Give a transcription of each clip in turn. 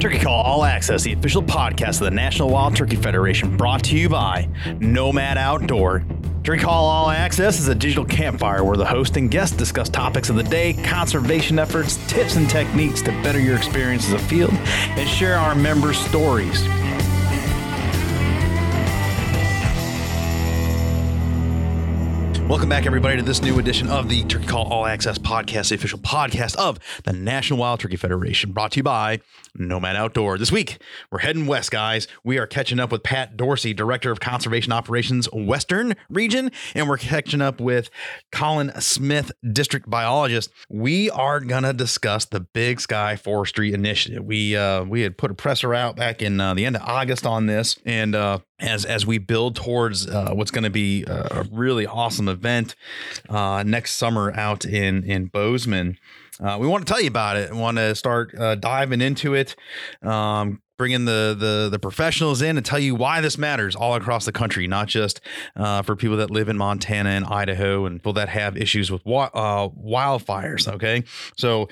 Turkey Call All Access, the official podcast of the National Wild Turkey Federation, brought to you by Nomad Outdoor. Turkey Call All Access is a digital campfire where the host and guests discuss topics of the day, conservation efforts, tips and techniques to better your experience as a field, and share our members' stories. Welcome back, everybody, to this new edition of the Turkey Call All Access podcast, the official podcast of the National Wild Turkey Federation, brought to you by Nomad Outdoor. This week, we're heading west, guys. We are catching up with Pat Dorsey, Director of Conservation Operations Western Region, and we're catching up with Colin Smith, District Biologist. We are gonna discuss the Big Sky Forestry Initiative. We uh, we had put a presser out back in uh, the end of August on this, and uh, as as we build towards uh, what's going to be a really awesome event uh, next summer out in in Bozeman. Uh, we want to tell you about it. We want to start uh, diving into it, um, bringing the, the the professionals in and tell you why this matters all across the country, not just uh, for people that live in Montana and Idaho and people that have issues with wa- uh, wildfires. Okay, so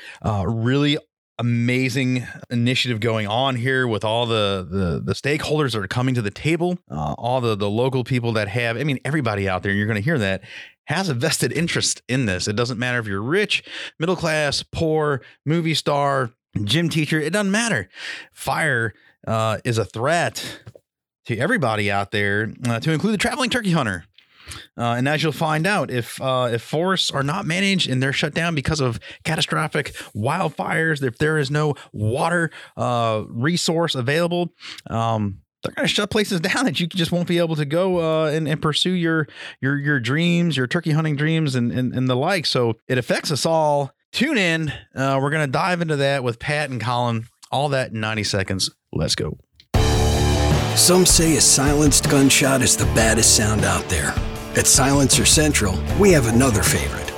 really amazing initiative going on here with all the the, the stakeholders that are coming to the table, uh, all the the local people that have. I mean, everybody out there. You're going to hear that has a vested interest in this. It doesn't matter if you're rich, middle class, poor, movie star, gym teacher. It doesn't matter. Fire uh, is a threat to everybody out there, uh, to include the traveling turkey hunter. Uh, and as you'll find out, if uh, if forests are not managed and they're shut down because of catastrophic wildfires, if there is no water uh, resource available, um, they're going to shut places down that you just won't be able to go uh, and, and pursue your your your dreams, your turkey hunting dreams, and and, and the like. So it affects us all. Tune in. Uh, we're going to dive into that with Pat and Colin. All that in 90 seconds. Let's go. Some say a silenced gunshot is the baddest sound out there. At Silencer Central, we have another favorite.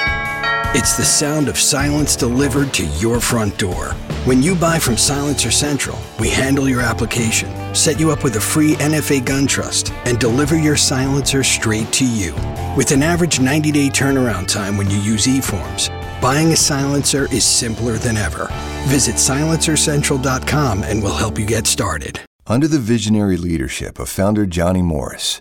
It's the sound of silence delivered to your front door. When you buy from Silencer Central, we handle your application, set you up with a free NFA gun trust, and deliver your silencer straight to you. With an average 90 day turnaround time when you use eForms, buying a silencer is simpler than ever. Visit silencercentral.com and we'll help you get started. Under the visionary leadership of founder Johnny Morris,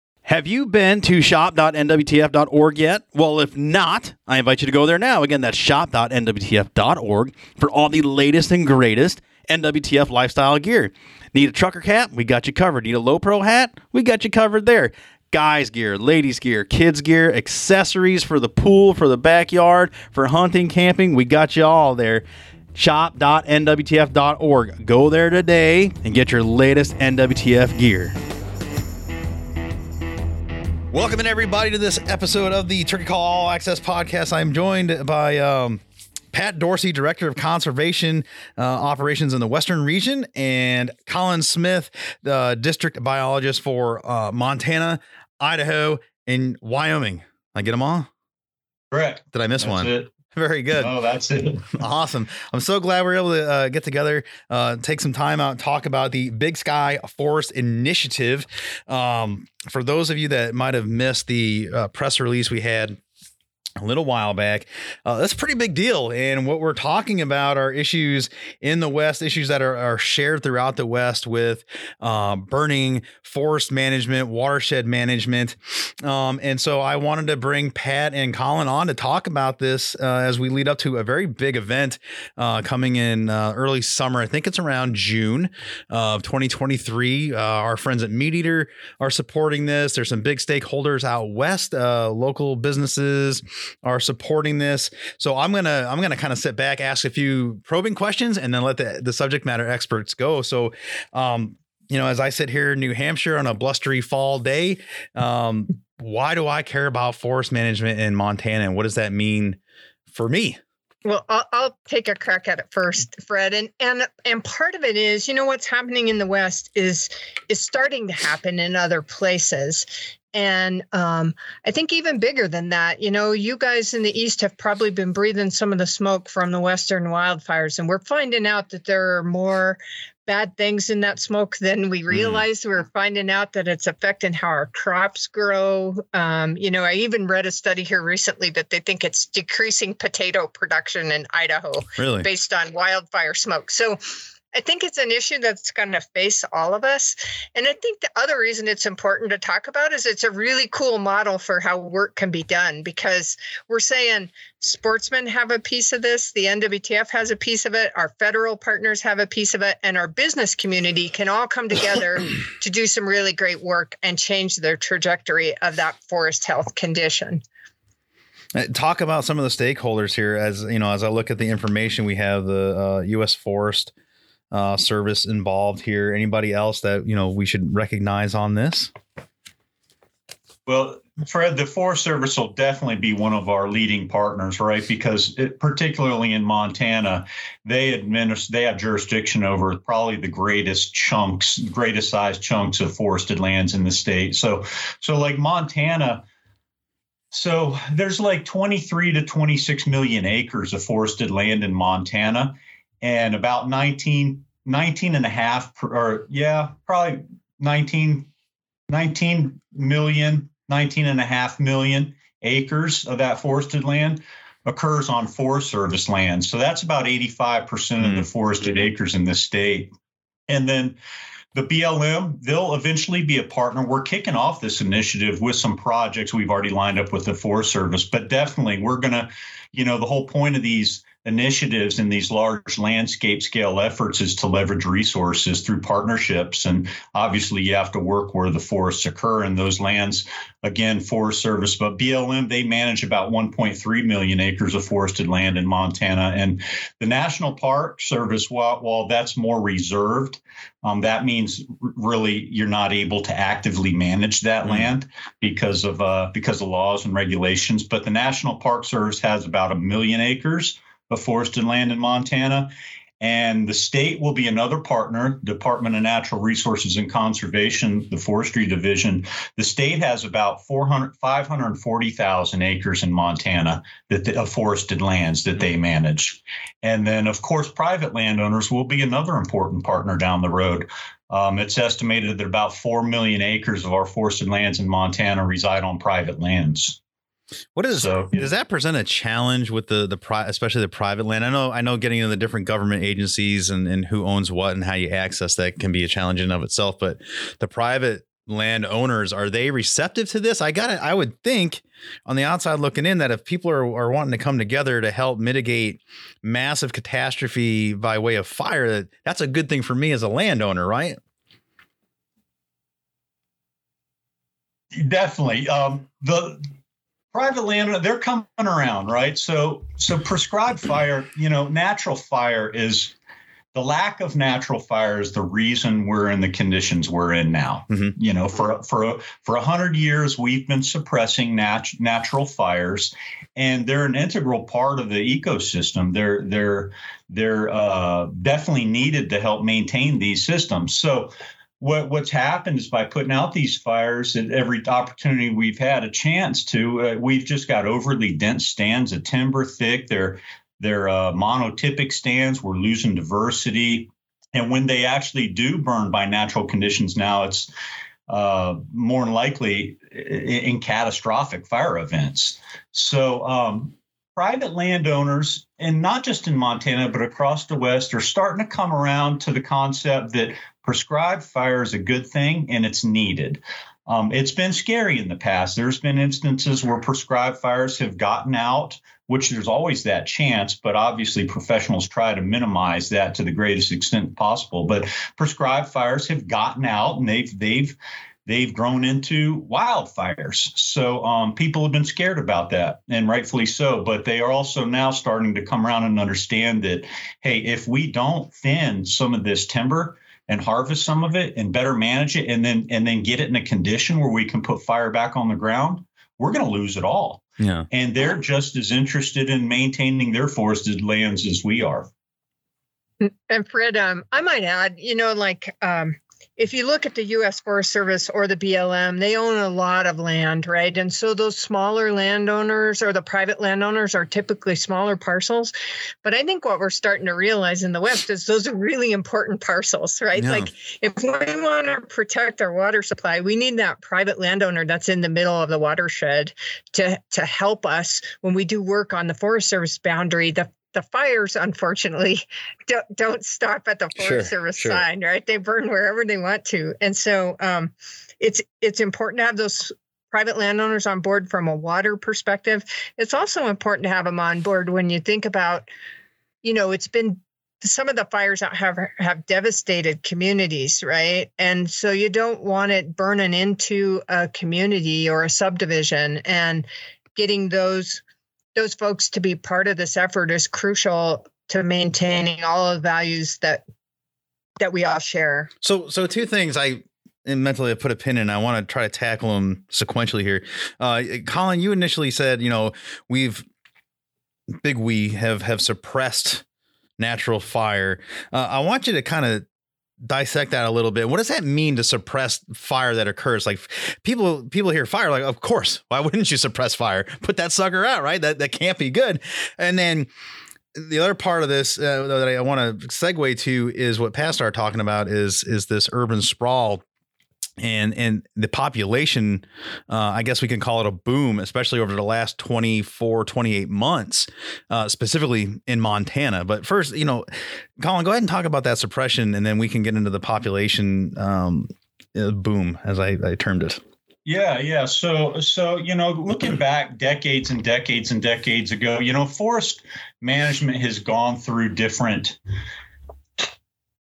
Have you been to shop.nwtf.org yet? Well, if not, I invite you to go there now. Again, that's shop.nwtf.org for all the latest and greatest NWTF lifestyle gear. Need a trucker cap? We got you covered. Need a low pro hat? We got you covered there. Guys gear, ladies gear, kids gear, accessories for the pool, for the backyard, for hunting, camping. We got you all there shop.nwtf.org. Go there today and get your latest NWTF gear. Welcome in everybody to this episode of the Turkey Call All Access podcast. I'm joined by um, Pat Dorsey, Director of Conservation uh, Operations in the Western Region, and Colin Smith, the District Biologist for uh, Montana, Idaho, and Wyoming. I get them all? Correct. Did I miss That's one? It. Very good. Oh, that's it. awesome. I'm so glad we are able to uh, get together, uh, take some time out, talk about the Big Sky Forest Initiative. Um, for those of you that might have missed the uh, press release we had a little while back. Uh, that's a pretty big deal. And what we're talking about are issues in the West, issues that are, are shared throughout the West with uh, burning, forest management, watershed management. Um, and so I wanted to bring Pat and Colin on to talk about this uh, as we lead up to a very big event uh, coming in uh, early summer. I think it's around June of 2023. Uh, our friends at Meat Eater are supporting this. There's some big stakeholders out west, local businesses are supporting this. So I'm gonna I'm gonna kind of sit back, ask a few probing questions, and then let the the subject matter experts go. So, um, you know, as I sit here in New Hampshire on a blustery fall day, um, why do I care about forest management in Montana, and what does that mean for me? Well, I'll, I'll, take a crack at it first, Fred. And and and part of it is, you know, what's happening in the West is is starting to happen in other places. And um, I think even bigger than that, you know, you guys in the East have probably been breathing some of the smoke from the Western wildfires, and we're finding out that there are more bad things in that smoke than we realized. Mm. We're finding out that it's affecting how our crops grow. Um, you know, I even read a study here recently that they think it's decreasing potato production in Idaho really? based on wildfire smoke. So I think it's an issue that's going to face all of us. And I think the other reason it's important to talk about is it's a really cool model for how work can be done because we're saying sportsmen have a piece of this, the NWTF has a piece of it, our federal partners have a piece of it, and our business community can all come together to do some really great work and change their trajectory of that forest health condition. Uh, talk about some of the stakeholders here as you know as i look at the information we have the uh, u.s forest uh, service involved here? Anybody else that you know we should recognize on this? Well, Fred, the Forest Service will definitely be one of our leading partners, right? Because it, particularly in Montana, they administer, they have jurisdiction over probably the greatest chunks, greatest size chunks of forested lands in the state. So, so like Montana, so there's like 23 to 26 million acres of forested land in Montana and about 19, 19 and a half, or yeah, probably 19, 19 million, 19 and a half million acres of that forested land occurs on Forest Service land. So that's about 85% mm. of the hmm. forested acres in the state. And then the BLM, they'll eventually be a partner. We're kicking off this initiative with some projects we've already lined up with the Forest Service, but definitely we're going to, you know, the whole point of these initiatives in these large landscape scale efforts is to leverage resources through partnerships. And obviously, you have to work where the forests occur in those lands. Again, Forest Service, but BLM, they manage about 1.3 million acres of forested land in Montana. And the National Park Service, while, while that's more reserved, um, that means really you're not able to actively manage that mm-hmm. land because of uh, because of laws and regulations. But the National Park Service has about a million acres of forested land in Montana. And the state will be another partner, Department of Natural Resources and Conservation, the Forestry Division. The state has about 400, 540,000 acres in Montana that of forested lands that they manage. And then, of course, private landowners will be another important partner down the road. Um, it's estimated that about 4 million acres of our forested lands in Montana reside on private lands. What is so, does that present a challenge with the the pri- especially the private land? I know I know getting into the different government agencies and and who owns what and how you access that can be a challenge in of itself. But the private land owners are they receptive to this? I got it. I would think on the outside looking in that if people are, are wanting to come together to help mitigate massive catastrophe by way of fire, that that's a good thing for me as a landowner, right? Definitely. Um, the private land they're coming around right? So so prescribed fire you know natural fire is the lack of natural fire is the reason we're in the conditions we're in now. Mm-hmm. you know for for for a hundred years we've been suppressing nat- natural fires and they're an integral part of the ecosystem. They're they're they're uh, definitely needed to help maintain these systems. So what what's happened is by putting out these fires at every opportunity we've had a chance to, uh, we've just got overly dense stands of timber, thick. They're they're uh, monotypic stands. We're losing diversity, and when they actually do burn by natural conditions, now it's uh, more than likely in, in catastrophic fire events. So. Um, private landowners, and not just in Montana, but across the West, are starting to come around to the concept that prescribed fire is a good thing and it's needed. Um, it's been scary in the past. There's been instances where prescribed fires have gotten out, which there's always that chance, but obviously professionals try to minimize that to the greatest extent possible. But prescribed fires have gotten out and they've they've they've grown into wildfires. So um, people have been scared about that, and rightfully so. But they are also now starting to come around and understand that, hey, if we don't thin some of this timber, and harvest some of it and better manage it and then and then get it in a condition where we can put fire back on the ground we're going to lose it all Yeah. And they're just as interested in maintaining their forested lands as we are. And Fred, um, I might add, you know, like um, if you look at the U.S. Forest Service or the BLM, they own a lot of land, right? And so those smaller landowners or the private landowners are typically smaller parcels. But I think what we're starting to realize in the West is those are really important parcels, right? Yeah. Like if we want to protect our water supply, we need that private landowner that's in the middle of the watershed to to help us when we do work on the Forest Service boundary. The the fires, unfortunately, don't, don't stop at the Forest Sure, Service sure. sign, right? They burn wherever they want to, and so um, it's it's important to have those private landowners on board from a water perspective. It's also important to have them on board when you think about, you know, it's been some of the fires out have have devastated communities, right? And so you don't want it burning into a community or a subdivision, and getting those those folks to be part of this effort is crucial to maintaining all of the values that that we all share. So, so two things I mentally I put a pin in. I want to try to tackle them sequentially here. Uh, Colin, you initially said, you know, we've big we have have suppressed natural fire. Uh, I want you to kind of dissect that a little bit. What does that mean to suppress fire that occurs? Like people people hear fire, like of course, why wouldn't you suppress fire? Put that sucker out, right? That that can't be good. And then the other part of this uh, that I want to segue to is what Pat started talking about is is this urban sprawl and and the population uh, i guess we can call it a boom especially over the last 24 28 months uh, specifically in montana but first you know colin go ahead and talk about that suppression and then we can get into the population um, uh, boom as I, I termed it Yeah, yeah. So, so you know, looking back decades and decades and decades ago, you know, forest management has gone through different,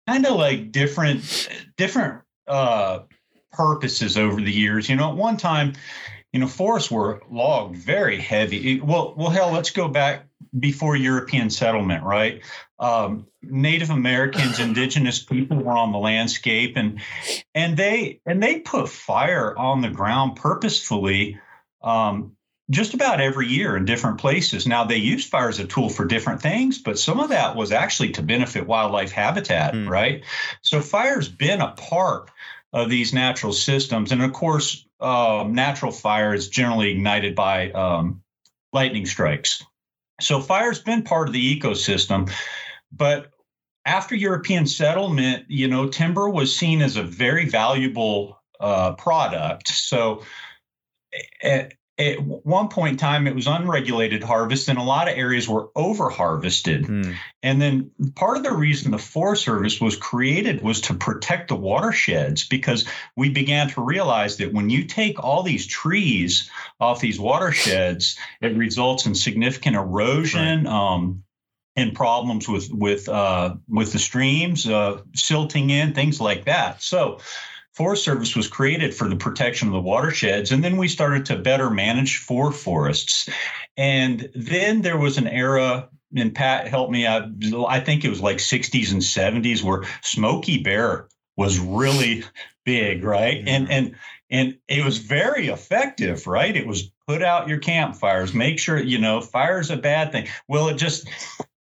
kind of like different, different uh, purposes over the years. You know, at one time, you know, forests were logged very heavy. Well, well, hell, let's go back before European settlement, right? Um, Native Americans, indigenous people were on the landscape, and and they and they put fire on the ground purposefully. Um, just about every year in different places. Now they used fire as a tool for different things, but some of that was actually to benefit wildlife habitat, Hmm. right? So fire's been a part of these natural systems, and of course, um, natural fire is generally ignited by um, lightning strikes. So fire's been part of the ecosystem, but after European settlement, you know, timber was seen as a very valuable uh, product. So at, at one point in time, it was unregulated harvest, and a lot of areas were over harvested. Hmm. And then part of the reason the Forest Service was created was to protect the watersheds because we began to realize that when you take all these trees off these watersheds, it results in significant erosion. Um, and problems with with uh, with the streams uh, silting in things like that. So, Forest Service was created for the protection of the watersheds, and then we started to better manage for forests. And then there was an era, and Pat helped me out. I think it was like 60s and 70s, where Smokey Bear was really big, right? And and and it was very effective, right? It was put out your campfires, make sure you know fire's a bad thing. Well, it just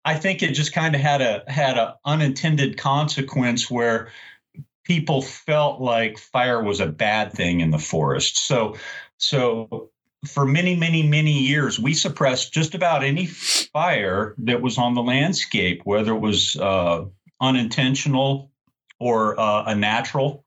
I think it just kind of had a had a unintended consequence where people felt like fire was a bad thing in the forest. So so for many many many years we suppressed just about any fire that was on the landscape whether it was uh, unintentional or uh, a natural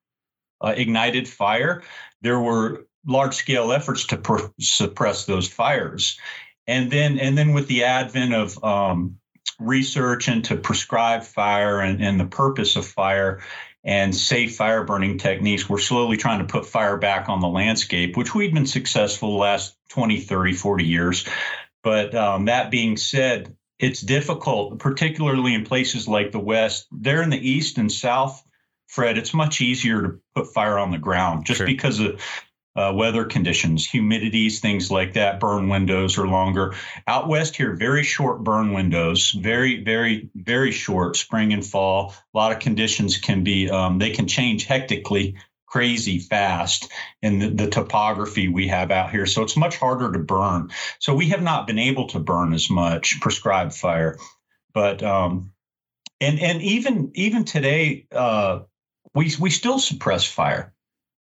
uh, ignited fire there were large scale efforts to suppress those fires and then and then with the advent of um, research into prescribed fire and, and the purpose of fire and safe fire burning techniques, we're slowly trying to put fire back on the landscape, which we've been successful the last 20, 30, 40 years. But um, that being said, it's difficult, particularly in places like the West. There in the East and South, Fred, it's much easier to put fire on the ground just Sure. because of uh, weather conditions, humidities, things like that. Burn windows are longer. Out west here, very short burn windows, very, very, very short spring and fall. A lot of conditions can be, um, they can change hectically crazy fast in the, the, topography we have out here. So it's much harder to burn. So we have not been able to burn as much prescribed fire. But um, and and even even today, uh, we we still suppress fire.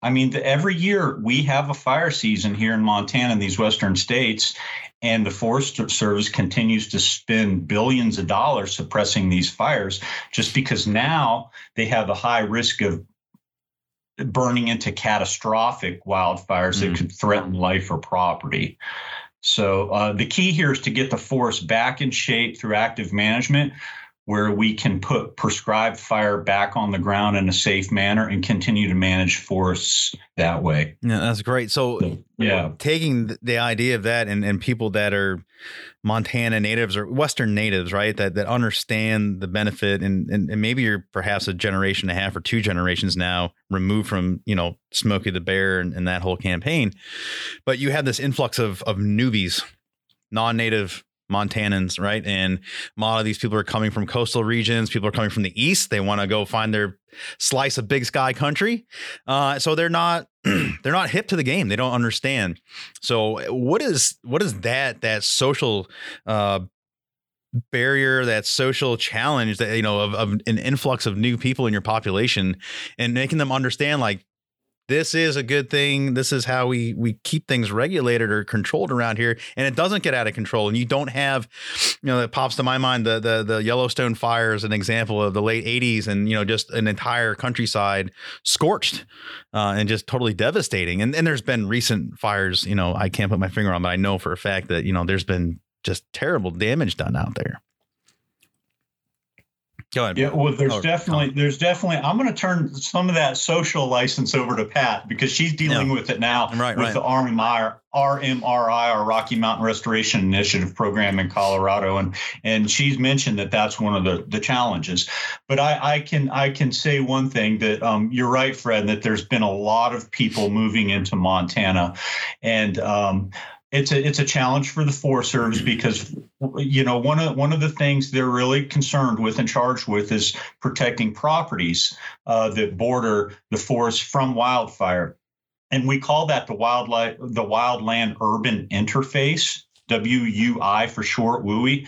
I mean, the, every year we have a fire season here in Montana and these western states, and the Forest Service continues to spend billions of dollars suppressing these fires just because now they have a high risk of burning into catastrophic wildfires mm. that could threaten life or property. So uh, the key here is to get the forest back in shape through active management, where we can put prescribed fire back on the ground in a safe manner and continue to manage forests that way. Yeah, that's great. So, yeah, taking the idea of that and, and people that are Montana natives or Western natives, right, that that understand the benefit, and, and, and maybe you're perhaps a generation and a half or two generations now removed from you know Smokey the Bear and, and that whole campaign, but you have this influx of of newbies non-native Montanans, right? And a lot of these people are coming from coastal regions. People are coming from the east. They want to go find their slice of big sky country. Uh, so they're not they're not hip to the game. They don't understand. So what is what is that that social uh, barrier, that social challenge that you know of, of an influx of new people in your population, and making them understand like this is a good thing. This is how we we keep things regulated or controlled around here, and it doesn't get out of control. And you don't have, you know, that pops to my mind the the the Yellowstone fire is an example of the late '80s, and you know, just an entire countryside scorched uh, and just totally devastating. And and there's been recent fires. You know, I can't put my finger on, but I know for a fact that you know there's been just terrible damage done out there. Go ahead. Yeah, well, there's oh, definitely, there's definitely. I'm going to turn some of that social license over to Pat because she's dealing yeah. with it now right, with right. the RMI, RMRI, or Rocky Mountain Restoration Initiative program in Colorado, and and she's mentioned that that's one of the the challenges. But I, I can I can say one thing that um, you're right, Fred, that there's been a lot of people moving into Montana, and um, it's a it's a challenge for the Forest Service because you know one of one of the things they're really concerned with and charged with is protecting properties uh, that border the forest from wildfire, and we call that the wildlife the wildland urban interface. WUI for short, WUI.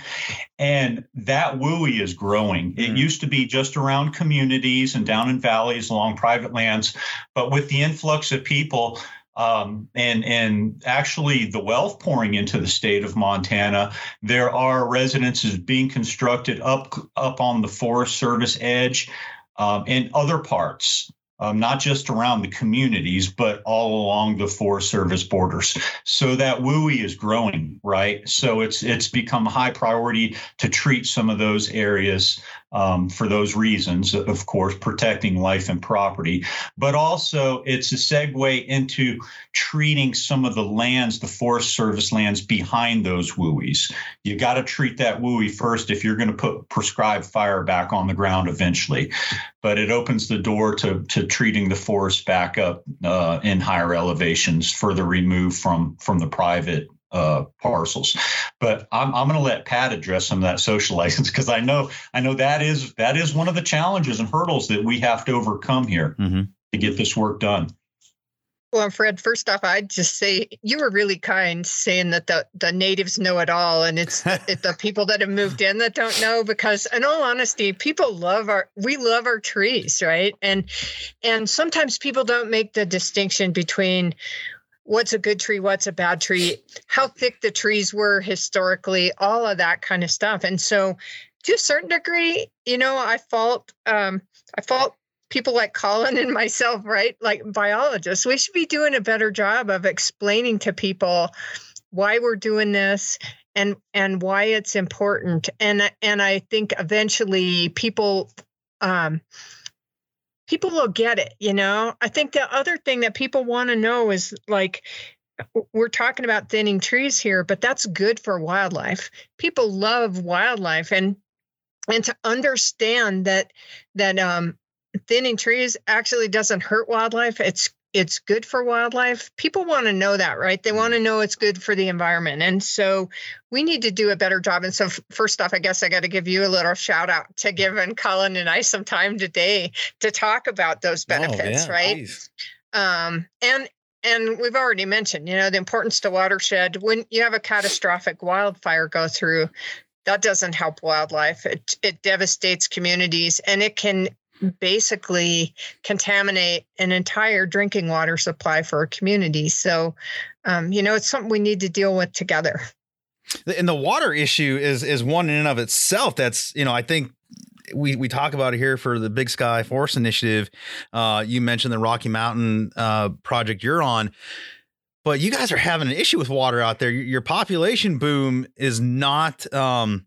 And that WUI is growing. It mm. used to be just around communities and down in valleys along private lands. But with the influx of people, um, and and actually the wealth pouring into the state of Montana. There are residences being constructed up up on the Forest Service edge um, and other parts. Um, not just around the communities, but all along the Forest Service borders. So that WUI is growing, right? So it's it's become high priority to treat some of those areas um, for those reasons, of course, protecting life and property. But also, it's a segue into treating some of the lands, the Forest Service lands behind those WUIs. You got to treat that WUI first if you're going to put prescribed fire back on the ground eventually. But it opens the door to, to treating the forest back up uh, in higher elevations, further removed from, from the private uh, parcels. But I'm, I'm going to let Pat address some of that social license because I know I know that is that is one of the challenges and hurdles that we have to overcome here mm-hmm. to get this work done. Well, Fred, first off, I'd just say you were really kind saying that the, the natives know it all. And it's the, it's the people that have moved in that don't know because in all honesty, people love our, we love our trees, right? And, and sometimes people don't make the distinction between what's a good tree, what's a bad tree, how thick the trees were historically, all of that kind of stuff. And so, to a certain degree, you know, I fault um, I fault people like Colin and myself, right? Like biologists, we should be doing a better job of explaining to people why we're doing this and and why it's important. And and I think eventually people um, people will get it, you know? I think the other thing that people want to know is like, we're talking about thinning trees here, but that's good for wildlife. People love wildlife and and to understand that that um thinning trees actually doesn't hurt wildlife. It's it's good for wildlife, people want to know that, right? They want to know it's good for the environment. And so we need to do a better job. And so, first off, I guess I got to give you a little shout out to giving Colin and I some time today to talk about those benefits, oh, yeah, right? Nice. Um, and and we've already mentioned, you know, the importance to watershed. When you have a catastrophic wildfire go through, that doesn't help wildlife. It it devastates communities, and it can basically contaminate an entire drinking water supply for a community. So, um, you know, it's something we need to deal with together. And the water issue is is one in and of itself. That's you know, I think we we talk about it here for the Big Sky Forest Initiative. Uh, you mentioned the Rocky Mountain uh, project you're on. But you guys are having an issue with water out there. Your population boom is not um,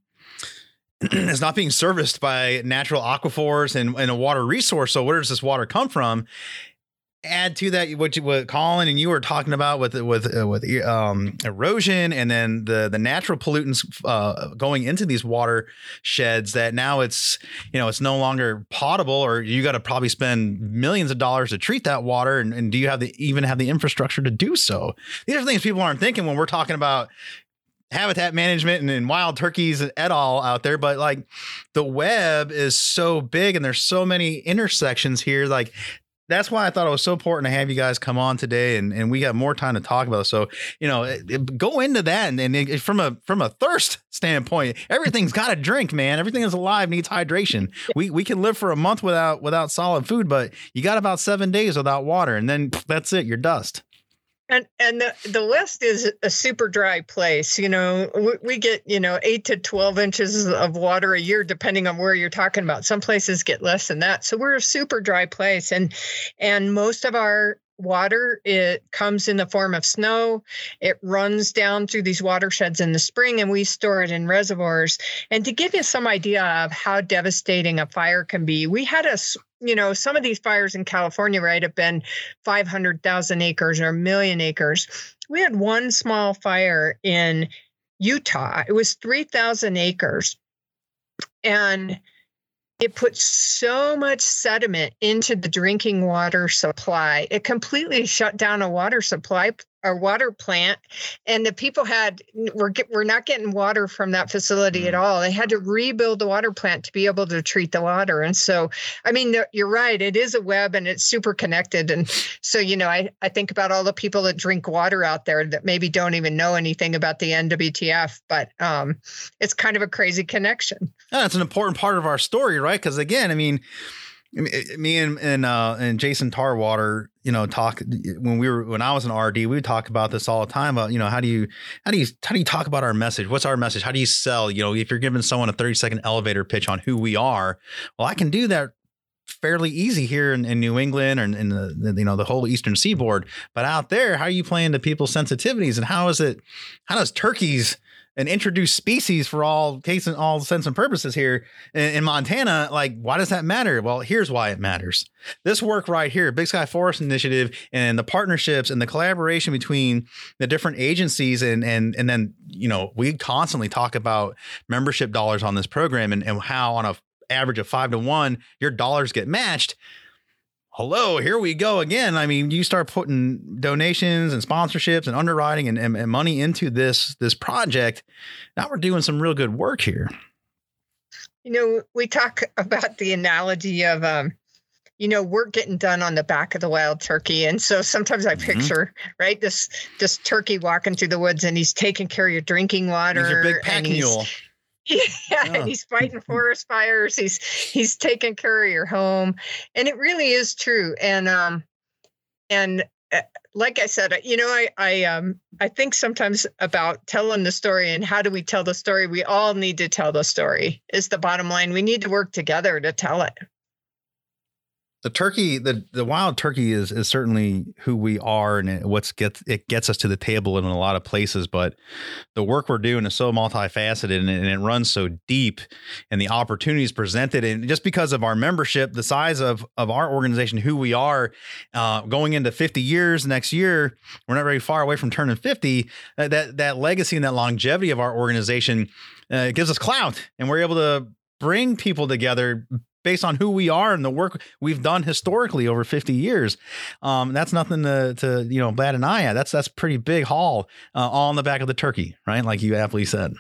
is not being serviced by natural aquifers and, and a water resource. So where does this water come from? Add to that what you, what Colin and you were talking about with with uh, with um, erosion and then the the natural pollutants uh, going into these water sheds that now it's you know it's no longer potable or you got to probably spend millions of dollars to treat that water and, and do you have the even have the infrastructure to do so? These are things people aren't thinking when we're talking about habitat management and, and, wild turkeys et al out there but like the web is so big and there's so many intersections here like that's why I thought it was so important to have you guys come on today, and, and we got more time to talk about. It. So you know, it, it, go into that, and, and it, from a from a thirst standpoint, everything's got to drink, man. Everything that's alive needs hydration. We we can live for a month without without solid food, but you got about seven days without water, and then that's it. You're dust. And and the, the West is a super dry place. You know, we, we, get you know eight to twelve inches of water a year, depending on where you're talking about. Some places get less than that. So we're a super dry place, and and most of our water it comes in the form of snow it runs down through these watersheds in the spring and we store it in reservoirs and to give you some idea of how devastating a fire can be we had a you know, some of these fires in California, right, have been 500,000 acres or a million acres. We had one small fire in Utah, it was 3,000 acres. And it put so much sediment into the drinking water supply. It completely shut down a water supply our water plant and the people had we're, we're not getting water from that facility at mm. all. They had to rebuild the water plant to be able to treat the water. And so i mean you're right it is a web and it's super connected. And so you know i, I think about all the people that drink water out there that maybe don't even know anything about the nwtf but um, it's kind of a crazy connection. Yeah, that's an important part of our story right? Because again i mean me and and uh, and Jason Tarwater, you know, talk when we were when I was an RD, we would talk about this all the time about you know how do you how do you how do you talk about our message? What's our message? How do you sell? You know, if you're giving someone a 30 second elevator pitch on who we are, well, I can do that fairly easy here in, in New England and in, the, you know the whole Eastern Seaboard. But out there, how are you playing to people's sensitivities and how is it? How does turkeys an introduced species for all case and all sense and purposes here in, in, Montana. Like, why does that matter? Well, here's why it matters. This work right here, Big Sky Forest Initiative, and the partnerships and the collaboration between the different agencies, and and and then you know we constantly talk about membership dollars on this program and, and how on a average of five to one, your dollars get matched hello, here we go again. I mean, you start putting donations and sponsorships and underwriting and, and, and, money into this this project. Now we're doing some real good work here. You know, we talk about the analogy of um, you know, work getting done on the back of the wild turkey. And so sometimes I mm-hmm. picture, mm-hmm. right, this this turkey walking through the woods and he's taking care of your drinking water. He's your big pack mule. Yeah, he's fighting forest fires. He's he's taking care of your home, and it really is true. And um, and uh, like I said, you know, I I um I think sometimes about telling the story and how do we tell the story. We all need to tell the story. Is the bottom line. We need to work together to tell it the turkey the the wild turkey is is certainly who we are and it, what's gets it gets us to the table in a lot of places but the work we're doing is so multifaceted and, and it runs so deep and the opportunities presented and just because of our membership the size of of our organization who we are uh, going into 50 years next year we're not very far away from turning 50 uh, that that legacy and that longevity of our organization uh, it gives us clout and we're able to bring people together based on who we are and the work we've done historically over 50 years. Um, that's nothing to, to, you know, bat an eye at. That's, that's pretty big haul uh, all on the back of the turkey, right? Like you aptly said.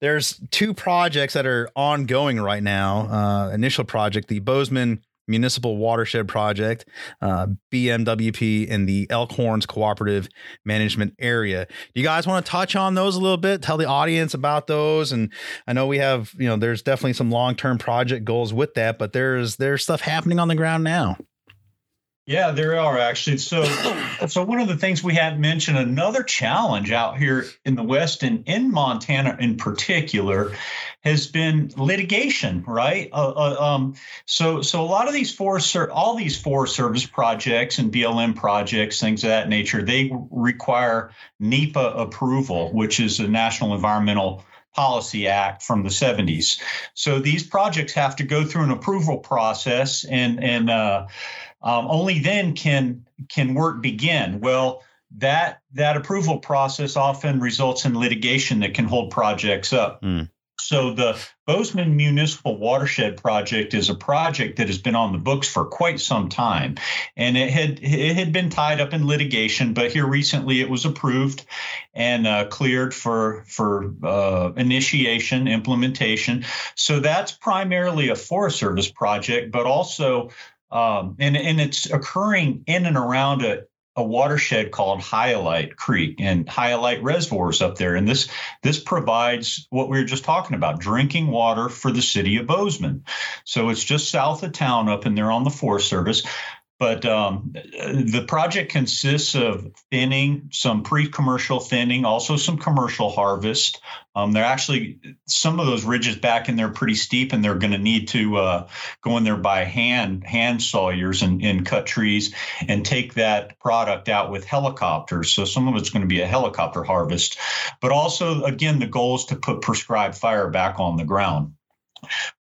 There's two projects that are ongoing right now. Uh, initial project, the Bozeman Municipal Watershed Project, uh, BMWP, in the Elkhorns Cooperative Management Area. Do you guys want to touch on those a little bit? Tell the audience about those. And I know we have, you know, there's definitely some long term project goals with that, but there's there's stuff happening on the ground now. Yeah, there are actually. So, so one of the things we had mentioned, another challenge out here in the West and in Montana in particular, has been litigation, right? Uh, uh, um, so, so a lot of these forest, all these Forest Service projects and BLM projects, things of that nature, they require NEPA approval, which is the National Environmental Policy Act from the 70s. So these projects have to go through an approval process, and and uh, um, only then can can work begin. Well, that that approval process often results in litigation that can hold projects up. Mm. So the Bozeman Municipal Watershed Project is a project that has been on the books for quite some time, and it had it had been tied up in litigation. But here recently, it was approved and uh, cleared for for uh, initiation, implementation. So that's primarily a Forest Service project, but also um, and and it's occurring in and around a, a watershed called Hyalite Creek and Hyalite reservoirs up there. And this this provides what we were just talking about, drinking water for the city of Bozeman. So it's just south of town up in there on the Forest Service. But um, the project consists of thinning, some pre-commercial thinning, also some commercial harvest. Um, they're actually some of those ridges back in there pretty steep, and they're going to need to uh, go in there by hand, hand sawyers, and, and cut trees and take that product out with helicopters. So some of it's going to be a helicopter harvest, but also again the goal is to put prescribed fire back on the ground.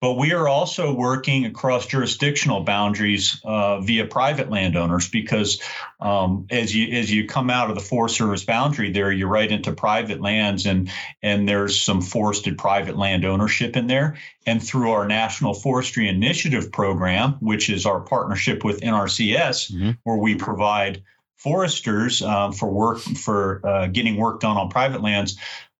But we are also working across jurisdictional boundaries uh, via private landowners because um, as you as you come out of the Forest Service boundary there, you're right into private lands and and there's some forested private land ownership in there. And through our National Forestry Initiative program, which is our partnership with NRCS, mm-hmm. where we provide foresters um, for work for uh, getting work done on private lands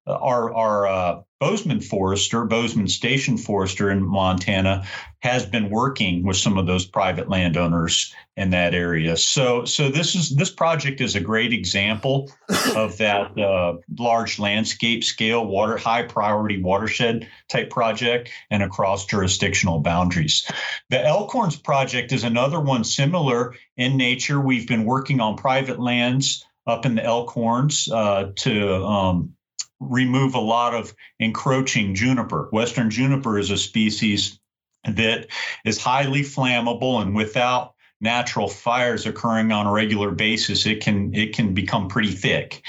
our our uh, Bozeman forester, Bozeman Station forester in Montana, has been working with some of those private landowners in that area. So so this is this project is a great example of that uh, large landscape scale water high priority watershed type project and across jurisdictional boundaries. The Elkhorns project is another one similar in nature. We've been working on private lands up in the Elkhorns uh, to um, remove a lot of encroaching juniper. Western juniper is a species that is highly flammable and without natural fires occurring on a regular basis, it can it can become pretty thick,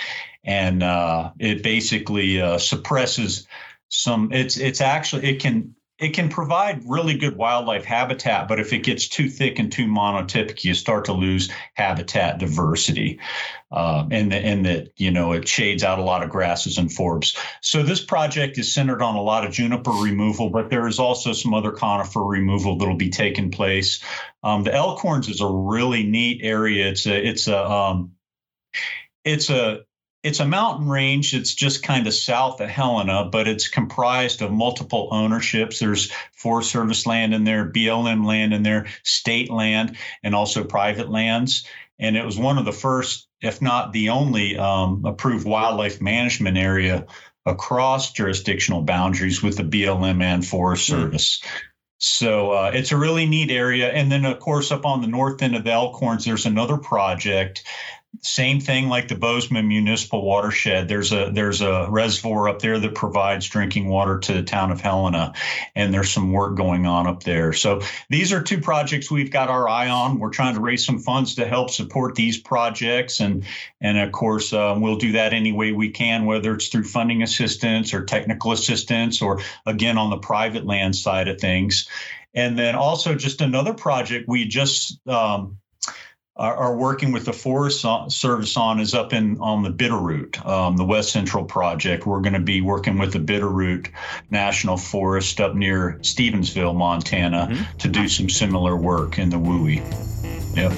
and uh, it basically uh, suppresses some. It's it's actually it can it can provide really good wildlife habitat, but if it gets too thick and too monotypic, you start to lose habitat diversity, uh, and and that you know it shades out a lot of grasses and forbs. So this project is centered on a lot of juniper removal, but there is also some other conifer removal that'll be taking place. Um, the Elkhorns is a really neat area. It's a it's a um, it's a it's a mountain range. It's just kind of south of Helena, but it's comprised of multiple ownerships. There's Forest Service land in there, BLM land in there, state land, and also private lands. And it was one of the first, if not the only, um, approved wildlife management area across jurisdictional boundaries with the BLM and Forest hmm. Service. Mm. So uh, it's a really neat area. And then, of course, up on the north end of the Elkhorns, there's another project same thing like the Bozeman Municipal Watershed. There's a there's a reservoir up there that provides drinking water to the town of Helena, and there's some work going on up there. So these are two projects we've got our eye on. We're trying to raise some funds to help support these projects, and and of course uh, we'll do that any way we can, whether it's through funding assistance or technical assistance, or again on the private land side of things. And then also just another project we just um, are, are working with the Forest Service on is up in on the Bitterroot, um, the West Central project. We're going to be working with the Bitterroot National Forest up near Stevensville, Montana, mm-hmm. to do some similar work in the WUI. Yep.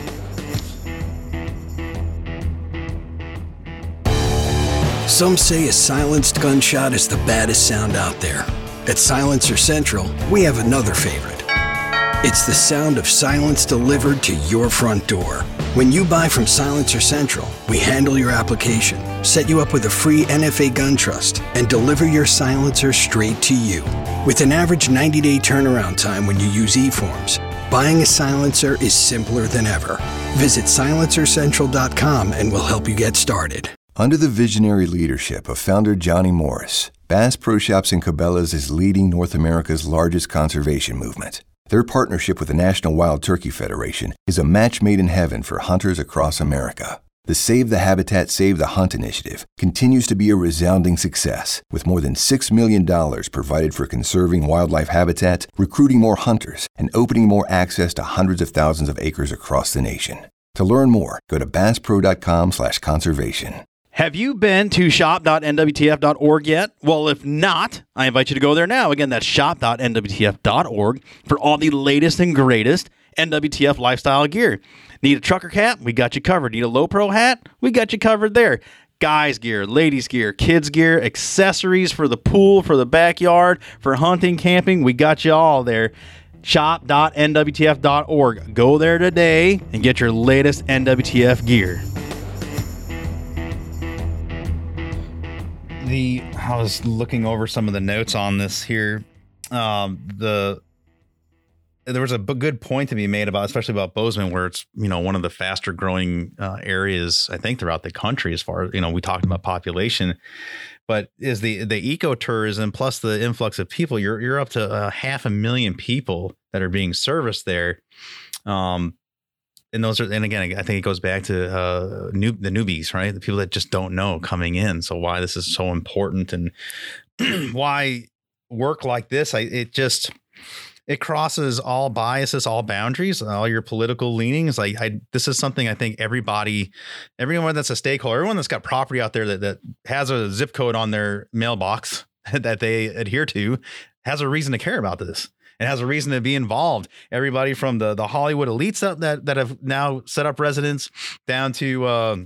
Some say a silenced gunshot is the baddest sound out there. At Silencer Central, we have another favorite. It's the sound of silence delivered to your front door. When you buy from Silencer Central, we handle your application, set you up with a free NFA gun trust, and deliver your silencer straight to you. With an average 90 day turnaround time when you use eForms, buying a silencer is simpler than ever. Visit silencercentral.com and we'll help you get started. Under the visionary leadership of founder Johnny Morris, Bass Pro Shops and Cabela's is leading North America's largest conservation movement. Their partnership with the National Wild Turkey Federation is a match made in heaven for hunters across America. The Save the Habitat, Save the Hunt initiative continues to be a resounding success, with more than $6 million provided for conserving wildlife habitat, recruiting more hunters, and opening more access to hundreds of thousands of acres across the nation. To learn more, go to basspro.com/conservation. Have you been to shop.nwtf.org yet? Well, if not, I invite you to go there now. Again, that's shop.nwtf.org for all the latest and greatest NWTF lifestyle gear. Need a trucker cap? We got you covered. Need a low pro hat? We got you covered there. Guys gear, ladies gear, kids gear, accessories for the pool, for the backyard, for hunting, camping, we got you all there. Shop.nwtf.org. Go there today and get your latest NWTF gear. The I was looking over some of the notes on this here. Um, the there was a good point to be made about, especially about Bozeman, where it's you know one of the faster growing uh, areas I think throughout the country. As far as you know, we talked about population, but is the the ecotourism plus the influx of people? You're you're up to uh, half a million people that are being serviced there. Um, and those are and again i think it goes back to uh new the newbies right? The people that just don't know coming in. So why this is so important and why work like this i it just it crosses all biases all boundaries all your political leanings. Like i this is something i think everybody everyone that's a stakeholder everyone that's got property out there that, that has a zip code on their mailbox that they adhere to has a reason to care about this and has a reason to be involved. Everybody from the the Hollywood elites that that have now set up residence down to. Uh,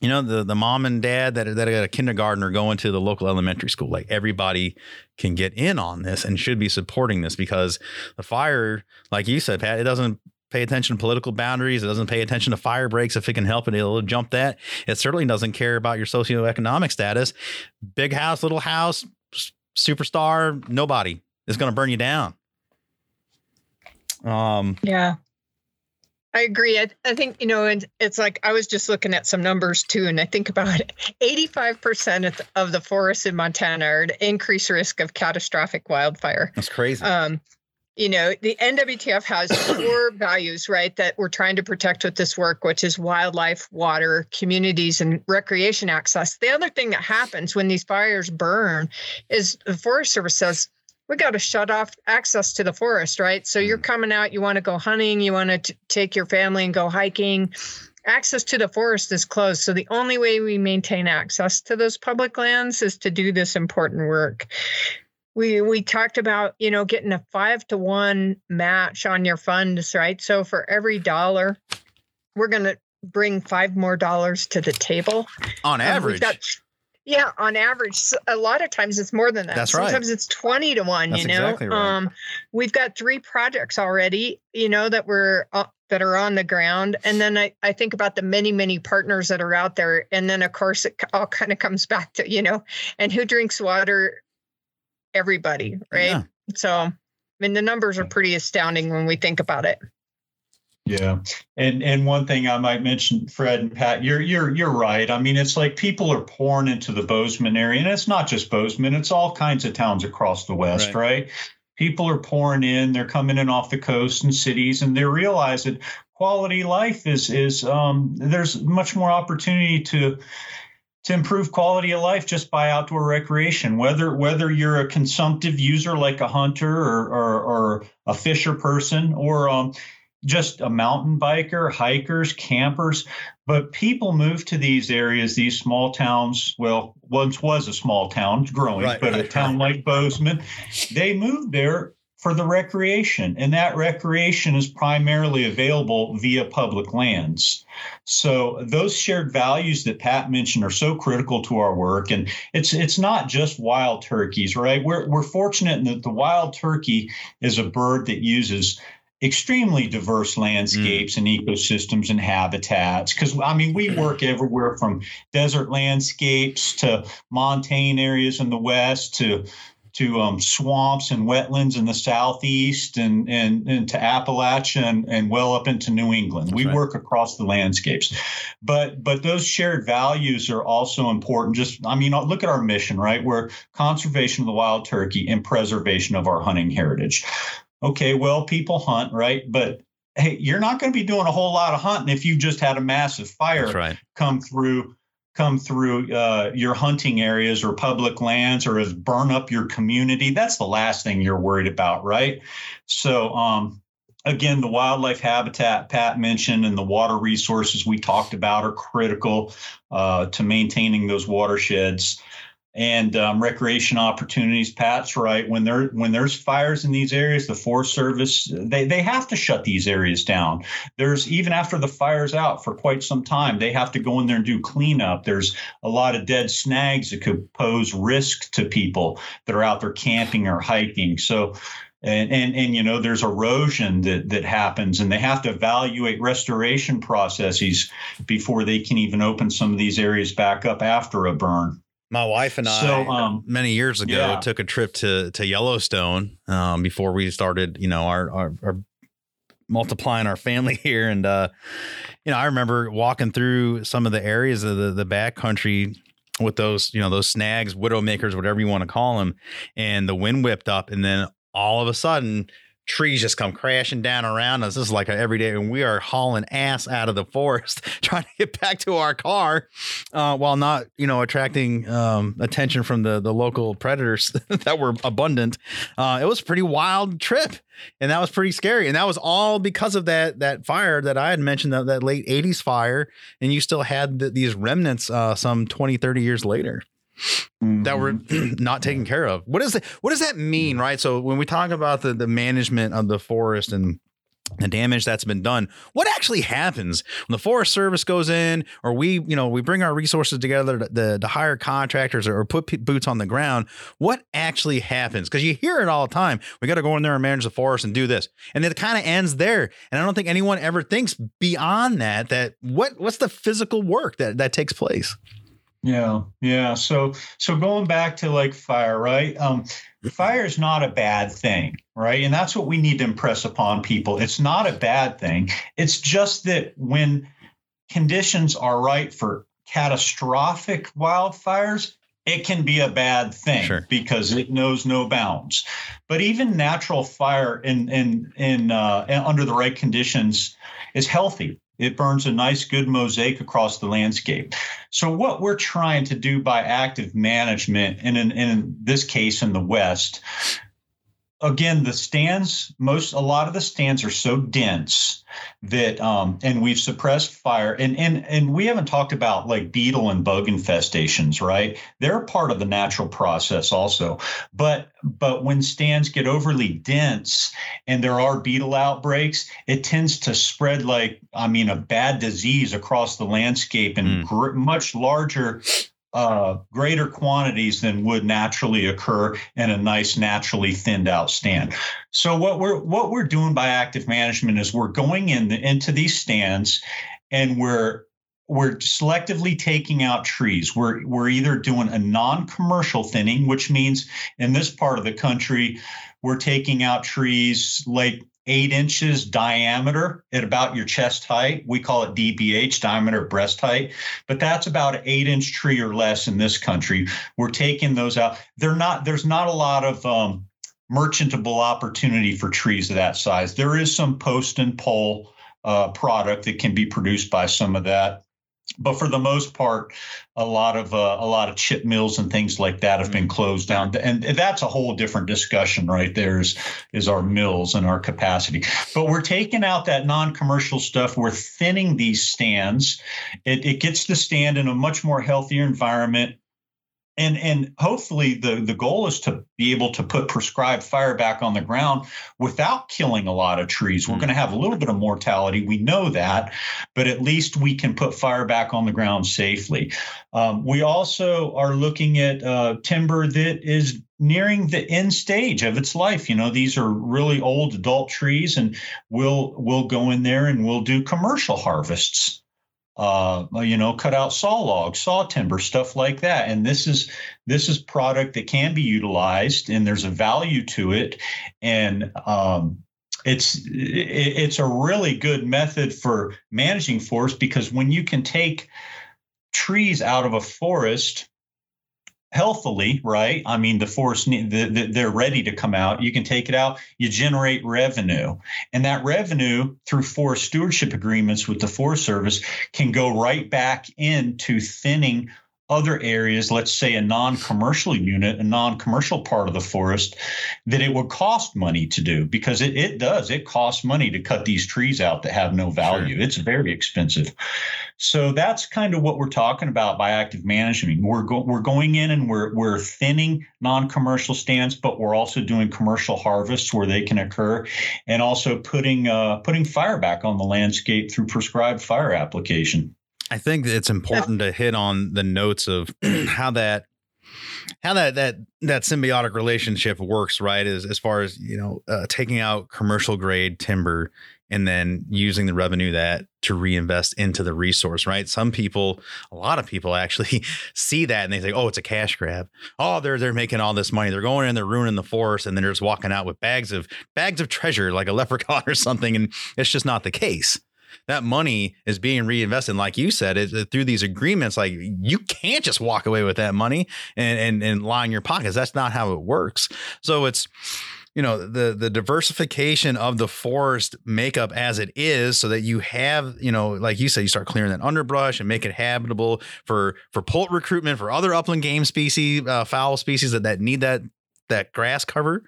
you know the the mom and dad that that got a kindergartner going to the local elementary school like everybody can get in on this and should be supporting this because the fire like you said pat it doesn't pay attention to political boundaries. It doesn't pay attention to fire breaks if it can help it. It'll jump that. It certainly doesn't care about your socioeconomic status. Big house, little house, superstar, nobody is going to burn you down. Um, yeah. I agree. I, I think, you know, and it's like I was just looking at some numbers too, and I think about it 85% of the forests in Montana are at increased risk of catastrophic wildfire. That's crazy. Um, you know, the NWTF has four values, right, that we're trying to protect with this work, which is wildlife, water, communities, and recreation access. The other thing that happens when these fires burn is the Forest Service says, we got to shut off access to the forest, right? So you're mm. coming out, you want to go hunting, you want to take your family and go hiking. Access to the forest is closed. So the only way we maintain access to those public lands is to do this important work. We we talked about, you know, getting a 5 to 1 match on your funds, right? So for every dollar, we're going to bring 5 more dollars to the table. On average. Um, yeah, on average, a lot of times it's more than that. That's right. Sometimes it's twenty to one. That's you know, exactly right. um, we've got three projects already. You know that we're uh, that are on the ground, and then I I think about the many many partners that are out there, and then of course it all kind of comes back to you know, and who drinks water? Everybody, right? Yeah. So, I mean, the numbers are pretty astounding when we think about it. Yeah, and and one thing I might mention, Fred and Pat, you're you're you're right. I mean, it's like people are pouring into the Bozeman area, and it's not just Bozeman; it's all kinds of towns across the West, right? right? People are pouring in; they're coming in off the coast and cities, and they realize that quality life is is um, there's much more opportunity to to improve quality of life just by outdoor recreation. Whether whether you're a consumptive user like a hunter or or, or a fisher person, or um, just a mountain biker, hikers, campers, but people move to these areas, these small towns. Well, once was a small town growing, right, but right, a town right. like Bozeman, they moved there for the recreation, and that recreation is primarily available via public lands. So those shared values that Pat mentioned are so critical to our work, and it's it's not just wild turkeys, right? We're we're fortunate in that the wild turkey is a bird that uses extremely diverse landscapes mm. and ecosystems and habitats because i mean we work everywhere from desert landscapes to montane areas in the west to to um, swamps and wetlands in the southeast and, and, and to Appalachia and, and well up into New England. That's we right. work across the landscapes. But but those shared values are also important. Just I mean, look at our mission, right? We're conservation of the wild turkey and preservation of our hunting heritage. Okay, well, people hunt, right? But hey, you're not going to be doing a whole lot of hunting if you just had a massive fire right. come through come through uh, your hunting areas or public lands or has burn up your community. That's the last thing you're worried about, right? So, um, again, the wildlife habitat Pat mentioned and the water resources we talked about are critical uh, to maintaining those watersheds and um, recreation opportunities. Pat's right. When there when there's fires in these areas, the Forest Service they they have to shut these areas down. There's even after the fire's out for quite some time, they have to go in there and do cleanup. There's a lot of dead snags that could pose risk to people that are out there camping or hiking. So. And, and and you know there's erosion that that happens and they have to evaluate restoration processes before they can even open some of these areas back up after a burn my wife and I, so, um, many years ago, yeah. took a trip to to Yellowstone um, before we started, you know, our, our, our multiplying our family here, and uh, you know, I remember walking through some of the areas of the the backcountry with those, you know, those snags, widowmakers, whatever you want to call them, and the wind whipped up, and then all of a sudden trees just come crashing down around us. This is like every day, and we are hauling ass out of the forest trying to get back to our car, uh, while not, you know, attracting um, attention from the the local predators that were abundant. Uh, it was a pretty wild trip, and that was pretty scary. And that was all because of that that fire that I had mentioned, that, that late '80s fire, and you still had the, these remnants uh, some 20, 30 years later mm-hmm. that were not taken care of. What is it? What does that mean, right? So when we talk about the the management of the forest and the damage that's been done what actually happens when the forest service goes in or we you know we bring our resources together to, to, to hire contractors or, or put p- boots on the ground what actually happens because you hear it all the time we got to go in there and manage the forest and do this and it kind of ends there and i don't think anyone ever thinks beyond that that what what's the physical work that that takes place yeah, yeah. So so going back to like fire, right? Um, fire is not a bad thing, right? And that's what we need to impress upon people. It's not a bad thing. It's just that when conditions are right for catastrophic wildfires, it can be a bad thing sure. because it knows no bounds. But even natural fire in in in uh, under the right conditions is healthy. It burns a nice, good mosaic across the landscape. So, what we're trying to do by active management, and in, in this case in the West, again the stands most a lot of the stands are so dense that um and we've suppressed fire and and and we haven't talked about like beetle and bug infestations right they're part of the natural process also but but when stands get overly dense and there are beetle outbreaks it tends to spread like i mean a bad disease across the landscape and mm. gr- much larger uh, greater quantities than would naturally occur in a nice naturally thinned out stand. So what we're what we're doing by active management is we're going in the, into these stands and we're we're selectively taking out trees. We're we're either doing a non-commercial thinning, which means in this part of the country, we're taking out trees like eight inches diameter at about your chest height. We call it DBH, diameter breast height, but that's about an eight inch tree or less in this country. We're taking those out. They're not, there's not a lot of um, merchantable opportunity for trees of that size. There is some post and pole uh, product that can be produced by some of that. But for the most part, a lot of uh, a lot of chip mills and things like that have been mm-hmm. closed down, and that's a whole different discussion, right? There's is our mills and our capacity, but we're taking out that non-commercial stuff. We're thinning these stands. It, it gets the stand in a much more healthier environment and and hopefully the the goal is to be able to put prescribed fire back on the ground without killing a lot of trees. We're mm. going to have a little bit of mortality we know that but at least we can put fire back on the ground safely. Um, we also are looking at uh, timber that is nearing the end stage of its life. You know these are really old adult trees and we'll we'll go in there and we'll do commercial harvests uh, you know, cut out saw logs, saw timber, stuff like that. And this is this is product that can be utilized, and there's a value to it, and um, it's it's a really good method for managing forest because when you can take trees out of a forest healthily, right? I mean, the the, they're ready to come out. You can take it out. You generate revenue, and that revenue through forest stewardship agreements with the Forest Service can go right back into thinning other areas, let's say a non-commercial unit, a non-commercial part of the forest, that it would cost money to do because it, it does. It costs money to cut these trees out that have no value. Sure. It's very expensive. So that's kind of what we're talking about by active management. We're go, we're going in and we're we're thinning non-commercial stands, but we're also doing commercial harvests where they can occur, and also putting uh, putting fire back on the landscape through prescribed fire application. I think it's important to hit on the notes of how that how that that that symbiotic relationship works, right? As as far as you know, uh, taking out commercial grade timber and then using the revenue that to reinvest into the resource, right? Some people, a lot of people actually see that and they think, "Oh, it's a cash grab. Oh, they're they're making all this money. They're going in, they're ruining the forest, and then they're just walking out with bags of bags of treasure like a leprechaun or something." And it's just not the case that money is being reinvested. Like you said, it, through these agreements, like you can't just walk away with that money and, and, and line your pockets. That's not how it works. So it's, you know the the diversification of the forest makeup as it is so that you have you know like you said you start clearing that underbrush and make it habitable for for poult recruitment for other upland game species uh, fowl species that, that need that that grass cover.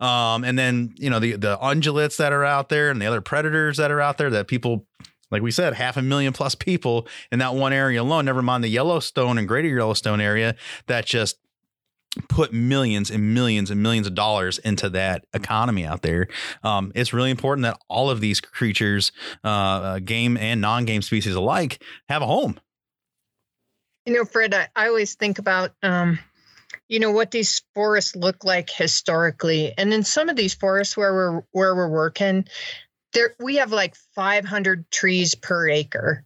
Um, and then, you know, the, the ungulates that are out there and the other predators that are out there that people, like we said, half a million plus people in that one area alone, never mind the Yellowstone and greater Yellowstone area that just put millions and millions and millions of dollars into that economy out there. Um, it's really important that all of these creatures, uh, uh game and non game species alike, have a home. You know, Fred, I, I always think about, um, you know what these forests look like historically. And in some of these forests where we're where we're working there we have like 500 trees per acre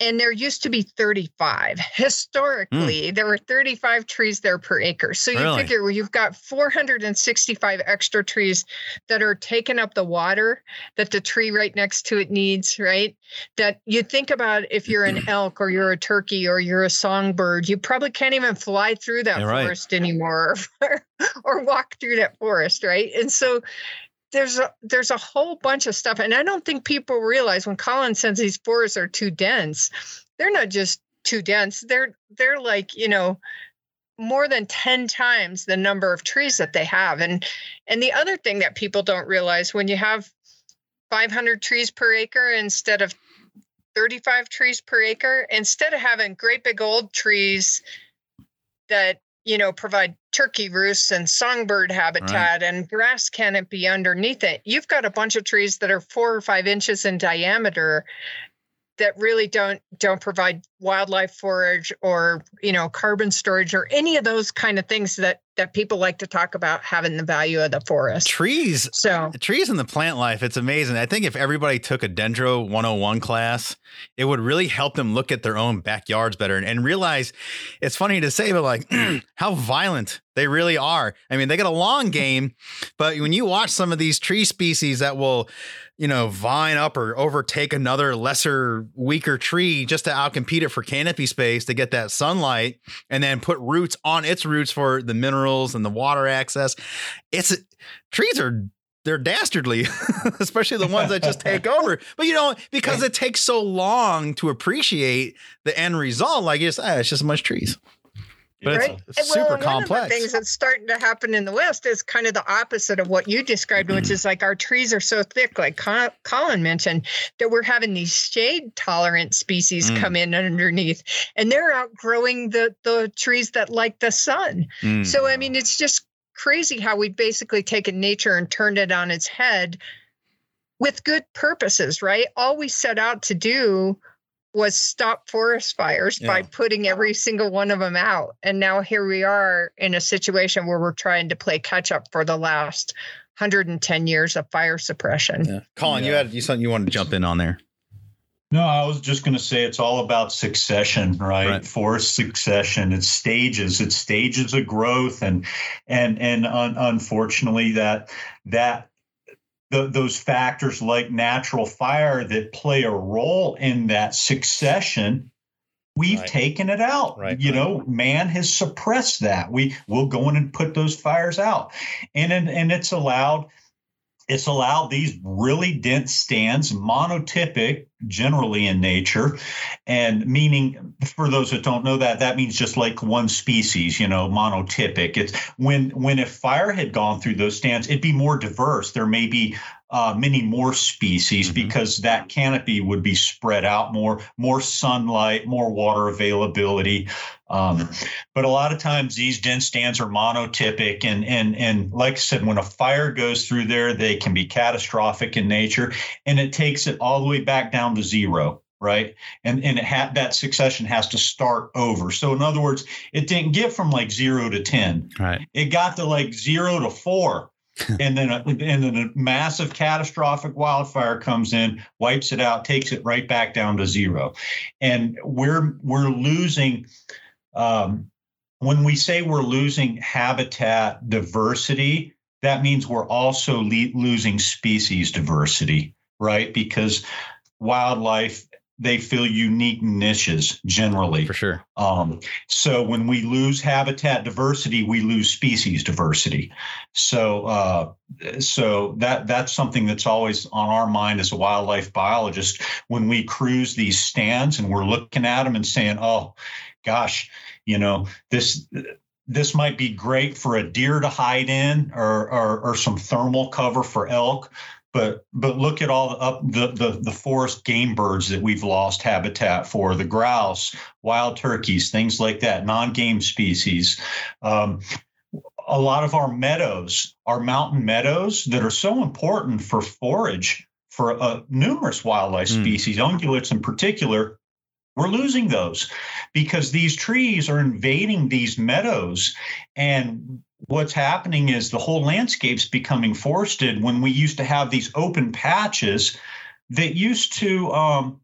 and there used to be 35 historically mm. there were 35 trees there per acre so you really? figure well, you've got 465 extra trees that are taking up the water that the tree right next to it needs right that you think about if you're an elk or you're a turkey or you're a songbird you probably can't even fly through that yeah, forest right. anymore or, or walk through that forest right and so there's a there's a whole bunch of stuff and i don't think people realize when colin says these forests are too dense they're not just too dense they're they're like you know more than 10 times the number of trees that they have and and the other thing that people don't realize when you have 500 trees per acre instead of 35 trees per acre instead of having great big old trees that you know, provide turkey roosts and songbird habitat right. and grass canopy underneath it. You've got a bunch of trees that are four or five inches in diameter that really don't don't provide wildlife forage or you know carbon storage or any of those kind of things that that people like to talk about having the value of the forest. Trees so trees and the plant life it's amazing. I think if everybody took a dendro 101 class it would really help them look at their own backyards better and, and realize it's funny to say but like how violent they really are. I mean they got a long game but when you watch some of these tree species that will you know, vine up or overtake another lesser, weaker tree just to outcompete it for canopy space to get that sunlight and then put roots on its roots for the minerals and the water access. It's trees are they're dastardly, especially the ones that just take over. But you know, because it takes so long to appreciate the end result, like it's, ah, it's just a bunch of trees. But right? it's, it's super well, complex. One of the things that's starting to happen in the West is kind of the opposite of what you described, which is like our trees are so thick, like Colin mentioned, that we're having these shade tolerant species Mm. come in underneath, and they're outgrowing the the trees that like the sun. Mm. So I mean, it's just crazy how we've basically taken nature and turned it on its head with good purposes, right? All we set out to do was stop forest fires by putting every single one of them out. And now here we are in a situation where we're trying to play catch up for the last 110 years of fire suppression. Yeah. Colin, you had you something you wanted to jump in on there. No, I was just going to say it's all about succession, right? Right. Forest succession. It's stages. It's stages of growth, and and and un- unfortunately, that that th- those factors like natural fire that play a role in that succession. We've Right. taken it out. Right, You know, man has suppressed that. We will go in and put those fires out, and and, and it's allowed it's allowed these really dense stands, monotypic generally in nature, and meaning for those that don't know that, that means just like one species, you know, monotypic. It's when when if fire had gone through those stands, it'd be more diverse. There may be uh, many more species Mhm. because that canopy would be spread out more, more sunlight, more water availability. Um, but a lot of times these dense stands are monotypic, and and and like I said, when a fire goes through there, they can be catastrophic in nature, and it takes it all the way back down to zero. Right, and and it ha- that succession has to start over. So in other words, it didn't get from like zero to ten; Right. it got to like zero to four. and then a, and then a massive catastrophic wildfire comes in, wipes it out, takes it right back down to zero, and we're we're losing. Um, when we say we're losing habitat diversity, that means we're also le- losing species diversity, right? Because wildlife they fill unique niches generally. For sure. Um, so when we lose habitat diversity, we lose species diversity. So uh, so that that's something that's always on our mind as a wildlife biologist when we cruise these stands and we're looking at them and saying, "Oh, gosh, you know this." This might be great for a deer to hide in, or, or, or some thermal cover for elk, but but look at all the up the, the the forest game birds that we've lost habitat for the grouse wild turkeys things like that non-game species um, a lot of our meadows our mountain meadows that are so important for forage for uh, numerous wildlife Mm. species ungulates in particular we're losing those because these trees are invading these meadows and what's happening is the whole landscape's becoming forested when we used to have these open patches that used to um,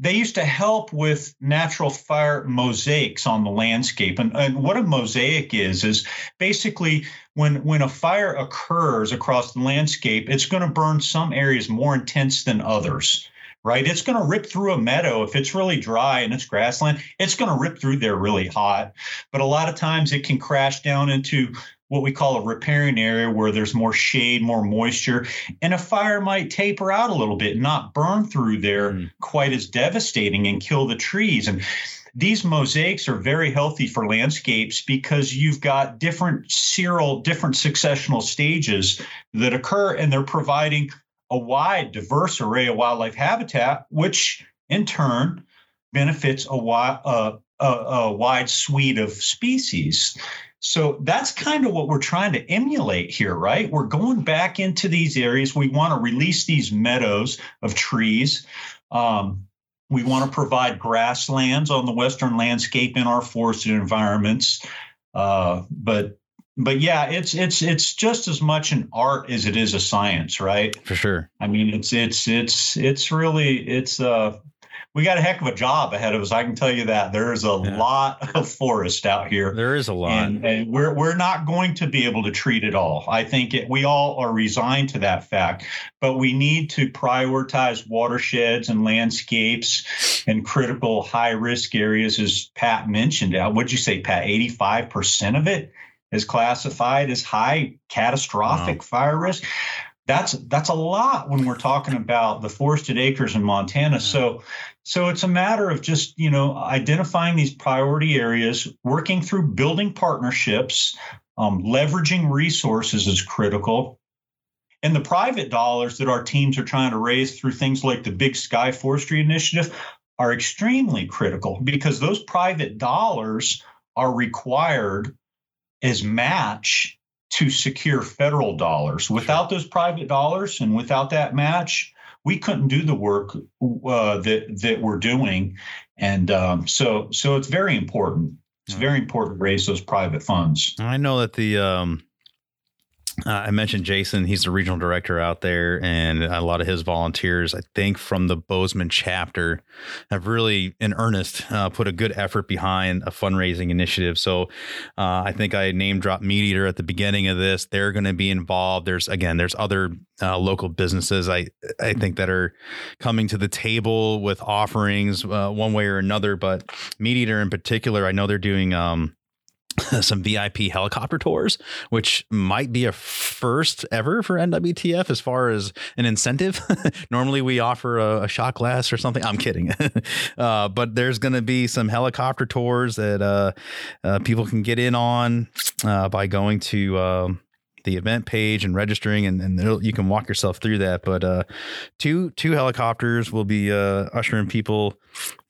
they used to help with natural fire mosaics on the landscape. And, and what a mosaic is is basically when when a fire occurs across the landscape it's going to burn some areas more intense than others right it's going to rip through a meadow if it's really dry and it's grassland it's going to rip through there really hot but a lot of times it can crash down into what we call a riparian area where there's more shade, more moisture, and a fire might taper out a little bit, not burn through there Mm. quite as devastating and kill the trees. And these mosaics are very healthy for landscapes because you've got different seral, different successional stages that occur, and they're providing a wide, diverse array of wildlife habitat, which in turn benefits a, wi- uh, a, a wide suite of species. So that's kind of what we're trying to emulate here, right? We're going back into these areas. We want to release these meadows of trees. Um, we want to provide grasslands on the western landscape in our forested environments. Uh, but but yeah, it's it's it's just as much an art as it is a science, right? For sure. I mean, it's it's it's it's really it's uh we got a heck of a job ahead of us. I can tell you that there's a Yeah. lot of forest out here. There is a lot. And, and we're we're not going to be able to treat it all. I think it, we all are resigned to that fact, but we need to prioritize watersheds and landscapes and critical high risk areas, as Pat mentioned. Uh, What'd you say, Pat? Eighty five percent of it is classified as high catastrophic fire risk. that's that's a lot when we're talking about the forested acres in Montana. So so it's a matter of just you know identifying these priority areas, working through building partnerships, um, leveraging resources is critical. And the private dollars that our teams are trying to raise through things like the Big Sky Forestry Initiative are extremely critical because those private dollars are required as match to secure federal dollars. Without those private dollars and without that match, we couldn't do the work uh, that that we're doing, and um, so so it's very important. It's very important to raise those private funds. I know that the um, uh, I mentioned Jason. He's the regional director out there, and a lot of his volunteers, I think, from the Bozeman chapter, have really, in earnest, uh, put a good effort behind a fundraising initiative. So, uh, I think I name dropped MeatEater at the beginning of this. They're going to be involved. There's again, there's other uh, local businesses I I think that are coming to the table with offerings uh, one way or another. But MeatEater in particular, I know they're doing. Um, some VIP helicopter tours, which might be a first ever for NWTF as far as an incentive. Normally, we offer a, a, shot glass or something. I'm kidding, uh, but there's going to be some helicopter tours that uh, uh, people can get in on uh, by going to um, the event page and registering, and, and you can walk yourself through that. But uh, two two helicopters will be uh, ushering people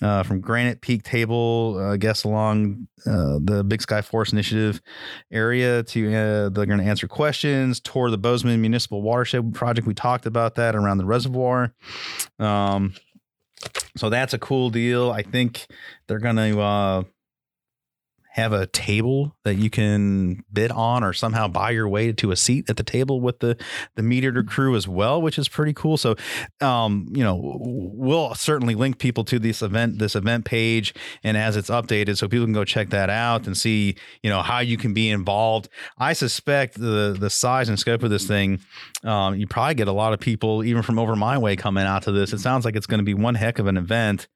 uh, from Granite Peak Table, uh, guests along uh, the Big Sky Forest Initiative area. To uh, they're going to answer questions, tour the Bozeman Municipal Watershed Project. We talked about that around the reservoir. Um, so that's a cool deal. I think they're going to uh, have a table that you can bid on or somehow buy your way to a seat at the table with the the MeatEater crew as well, which is pretty cool. So, um, you know, we'll certainly link people to this event, this event page, and as it's updated, so people can go check that out and see, you know, how you can be involved. I suspect the the size and scope of this thing, um, you probably get a lot of people even from over my way coming out to this. It sounds like it's going to be one heck of an event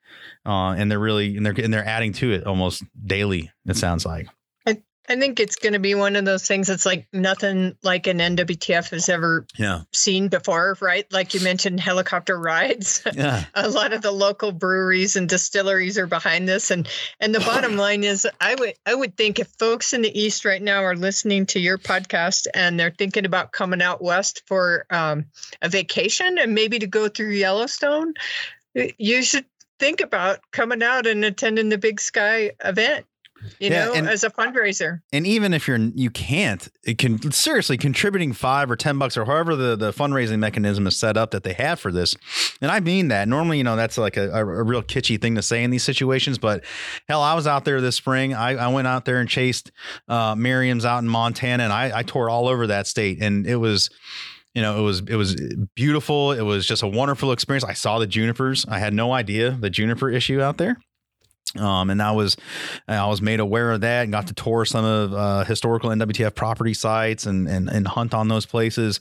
uh, and they're really and they're and they're adding to it almost daily. It sounds like. I, I think it's going to be one of those things that's like nothing like an NWTF has ever yeah. seen before, right? Like you mentioned, helicopter rides. Yeah. a lot of the local breweries and distilleries are behind this, and and the bottom line is, I would I would think if folks in the east right now are listening to your podcast and they're thinking about coming out west for um, a vacation and maybe to go through Yellowstone, you should think about coming out and attending the Big Sky event you yeah, know, and, as a fundraiser. And even if you're you can't, it can seriously contributing five or ten bucks or however the, the fundraising mechanism is set up that they have for this. And I mean that. Normally, you know, that's like a, a, real kitschy thing to say in these situations. But hell, I was out there this spring. I, I went out there and chased uh Merriam's out in Montana and I, I tore all over that state. And it was you know, it was it was beautiful. It was just a wonderful experience. I saw the junipers. I had no idea the juniper issue out there. Um, and I was, I was made aware of that and got to tour some of uh, historical NWTF property sites and, and and hunt on those places.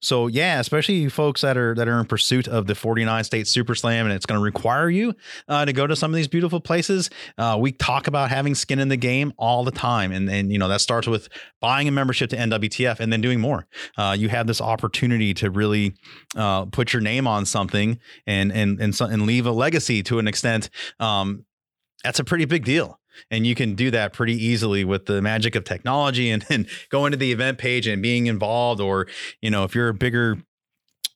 So yeah, especially folks that are that are in pursuit of the 49 state Super Slam, and it's going to require you uh, to go to some of these beautiful places. Uh, we talk about having skin in the game all the time, and and you know that starts with buying a membership to NWTF and then doing more. Uh, you have this opportunity to really uh, put your name on something and and and so, and leave a legacy to an extent. Um, that's a pretty big deal. And you can do that pretty easily with the magic of technology and, and going to the event page and being involved. Or, you know, if you're a bigger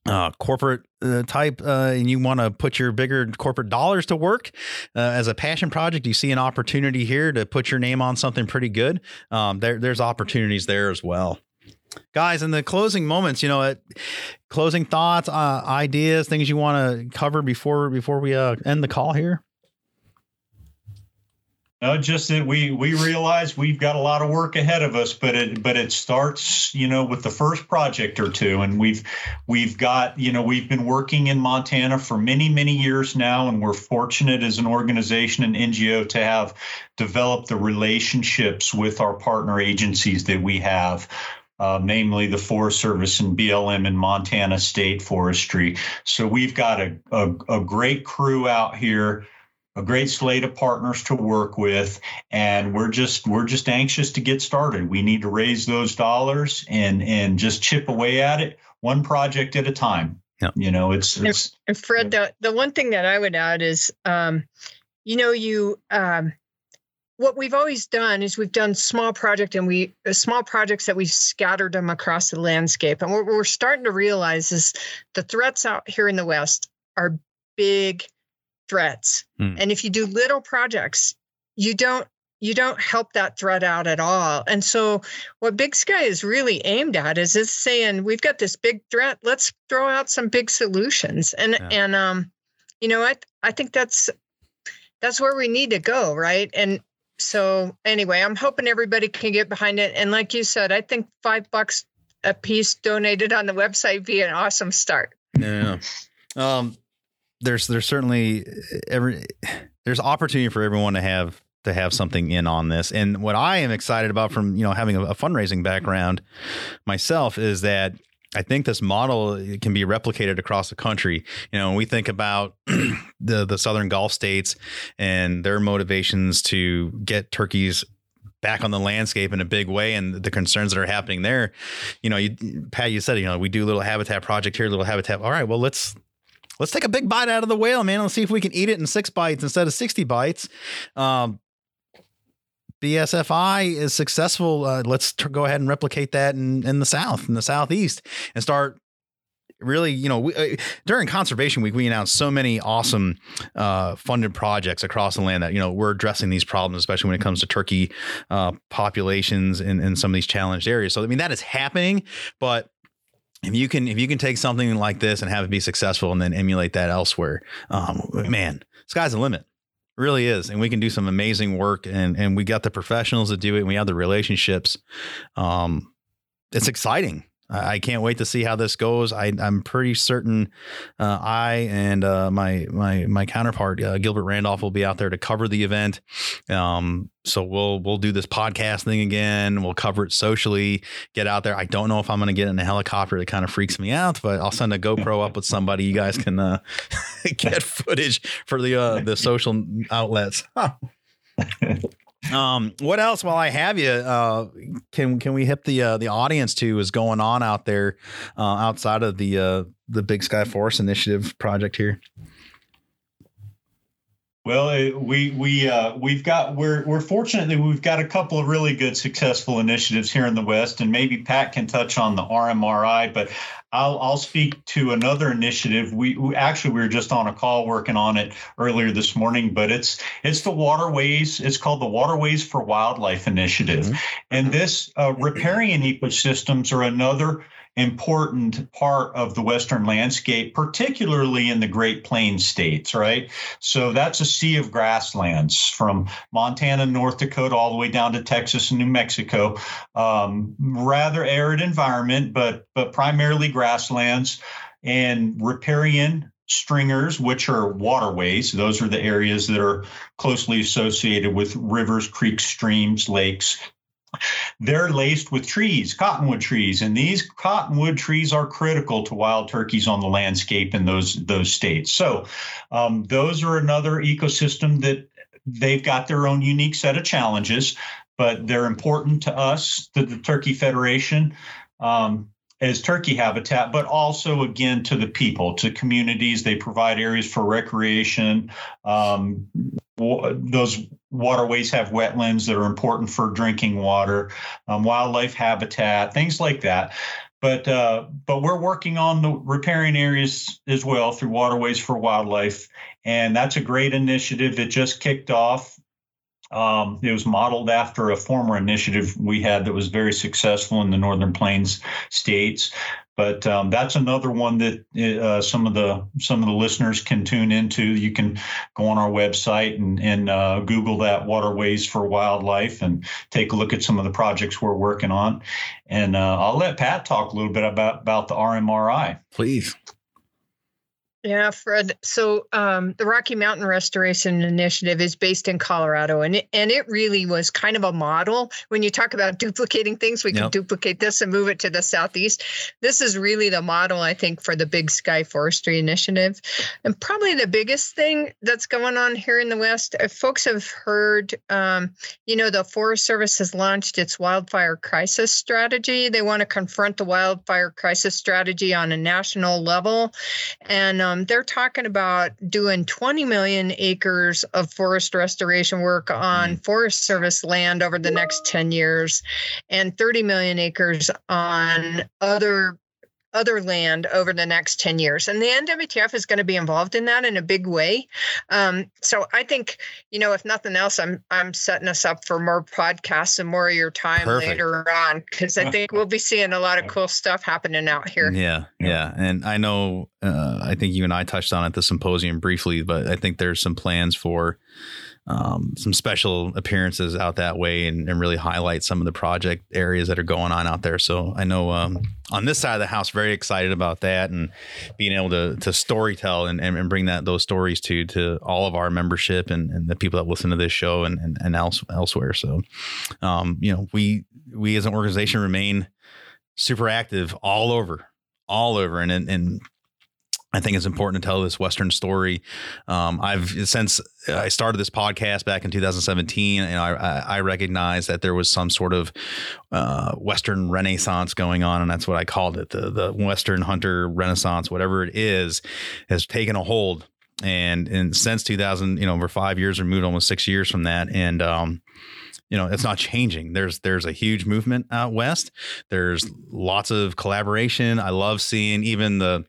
uh, corporate uh, type uh, and you want to put your bigger corporate dollars to work uh, as a passion project, you see an opportunity here to put your name on something pretty good. Um, there, there's opportunities there as well. Guys, in the closing moments, you know, closing thoughts, uh, ideas, things you want to cover before before we uh, end the call here. No, just that we we realize we've got a lot of work ahead of us, but it but it starts, you know, with the first project or two, and we've we've got, you know, we've been working in Montana for many many years now, and we're fortunate as an organization and NGO to have developed the relationships with our partner agencies that we have. Uh, namely the Forest Service and BLM and Montana State Forestry. So we've got a, a, a great crew out here a great slate of partners to work with and we're just we're just anxious to get started we need to raise those dollars and and just chip away at it one project at a time. Yeah. You know, it's, it's and Fred, the, the one thing that I would add is, um, you know, you, um, what we've always done is we've done small project and we uh, small projects that we've scattered them across the landscape. And what we're starting to realize is the threats out here in the West are big threats. Hmm. And if you do little projects, you don't you don't help that threat out at all. And so what Big Sky is really aimed at is is saying we've got this big threat, let's throw out some big solutions. And Yeah. and um you know, I I think that's that's where we need to go, right? And so anyway, I'm hoping everybody can get behind it. And like you said, I think five bucks a piece donated on the website be an awesome start. Yeah. Um, there's there's certainly eh, every there's opportunity for everyone to have to have something in on this. And what I am excited about from you know having a, a fundraising background myself is that I think this model eh, can be replicated across the country. You know, when we think about the the southern Gulf states and their motivations to get turkeys back on the landscape in a big way and the concerns that are happening there, you know, you Pat, you said, you know, we do little habitat project here, little habitat. All right, well, let's let's take a big bite out of the whale, man. Let's see if we can eat it in six bites instead of 60 bites. Um, BSFI is successful. Uh, let's t- go ahead and replicate that in, in the South, in the Southeast, and start really, you know, we, uh, during conservation week, we announced so many awesome uh, funded projects across the land that, you know, we're addressing these problems, especially when it comes to turkey uh, populations in, in some of these challenged areas. So, I mean, that is happening, but if you can if you can take something like this and have it be successful and then emulate that elsewhere um, man sky's the limit. Really is and we can do some amazing work and and we got the professionals to do it and we have the relationships. Um it's exciting I can't wait to see how this goes. I, I'm pretty certain uh, I and uh, my my my counterpart uh, Gilbert Randolph will be out there to cover the event. Um, so we'll we'll do this podcast thing again. We'll cover it socially. Get out there. I don't know if I'm going to get in a helicopter. That kind of freaks me out, but I'll send a GoPro up with somebody. You guys can uh, get footage for the uh, the social outlets. Um, what else? While I have you, uh, can can we hip the uh, the audience to is going on out there uh, outside of the uh, the Big Sky Forest Initiative project here? Well, uh, we we uh, we've got we're we're fortunate that we've got a couple of really good successful initiatives here in the West, and maybe Pat can touch on the RMRI, but I'll I'll speak to another initiative. We, we actually we were just on a call working on it earlier this morning, but it's it's the waterways. It's called the Waterways for Wildlife Initiative, and this uh, riparian ecosystems are another important part of the western landscape particularly in the great plains states right? So that's a sea of grasslands from montana north dakota all the way down to texas and new mexico. Um, rather arid environment but but primarily grasslands and riparian stringers which are waterways. Those are the areas that are closely associated with rivers creeks streams lakes they're laced with trees, cottonwood trees, and these cottonwood trees are critical to wild turkeys on the landscape in those those states. So, um, those are another ecosystem that they've got their own unique set of challenges, but they're important to us, to the Turkey Federation. Um, as turkey habitat, but also again to the people, to communities. They provide areas for recreation. Um, those waterways have wetlands that are important for drinking water, um, wildlife habitat, things like that. But uh, but we're working on the riparian areas as well through Waterways for Wildlife, and that's a great initiative. It just kicked off. Um, it was modeled after a former initiative we had that was very successful in the Northern Plains states. But um, that's another one that uh, some of the some of the listeners can tune into. You can go on our website and, and uh, Google that Waterways for Wildlife and take a look at some of the projects we're working on. And uh, I'll let Pat talk a little bit about about the RMRI. Please. Yeah, Fred. So um, the Rocky Mountain Restoration Initiative is based in Colorado, and it, and it really was kind of a model. When you talk about duplicating things, we Yep. can duplicate this and move it to the southeast. This is really the model, I think, for the Big Sky Forestry Initiative, and probably the biggest thing that's going on here in the West. If folks have heard, um, you know, the Forest Service has launched its wildfire crisis strategy. They want to confront the wildfire crisis strategy on a national level and um, Um, they're talking about doing 20 million acres of forest restoration work on mm. Forest Service land over the next 10 years, and 30 million acres on other other land over the next 10 years and the nwtf is going to be involved in that in a big way um, so i think you know if nothing else i'm i'm setting us up for more podcasts and more of your time Perfect. later on because i think we'll be seeing a lot of cool stuff happening out here Yeah, Yeah. and I know. Uh, I think you and I touched on it at the symposium briefly, but I think there's some plans for um, some special appearances out that way and, and really highlight some of the project areas that are going on out there. So I know um, on this side of the house, very excited about that and being able to to storytell and, and, and bring that those stories to to all of our membership and, and the people that listen to this show and and, and else, elsewhere. So um, you know, we we as an organization remain super active all over, all over, and and. and I think it's important to tell this Western story. Um, I've since I started this podcast back in 2017, and I, I recognized that there was some sort of uh, Western Renaissance going on, and that's what I called it the the Western Hunter Renaissance, whatever it is, has taken a hold. And and since 2000, you know, we're five years removed, almost six years from that, and um, you know it's not changing there's there's a huge movement out west there's lots of collaboration i love seeing even the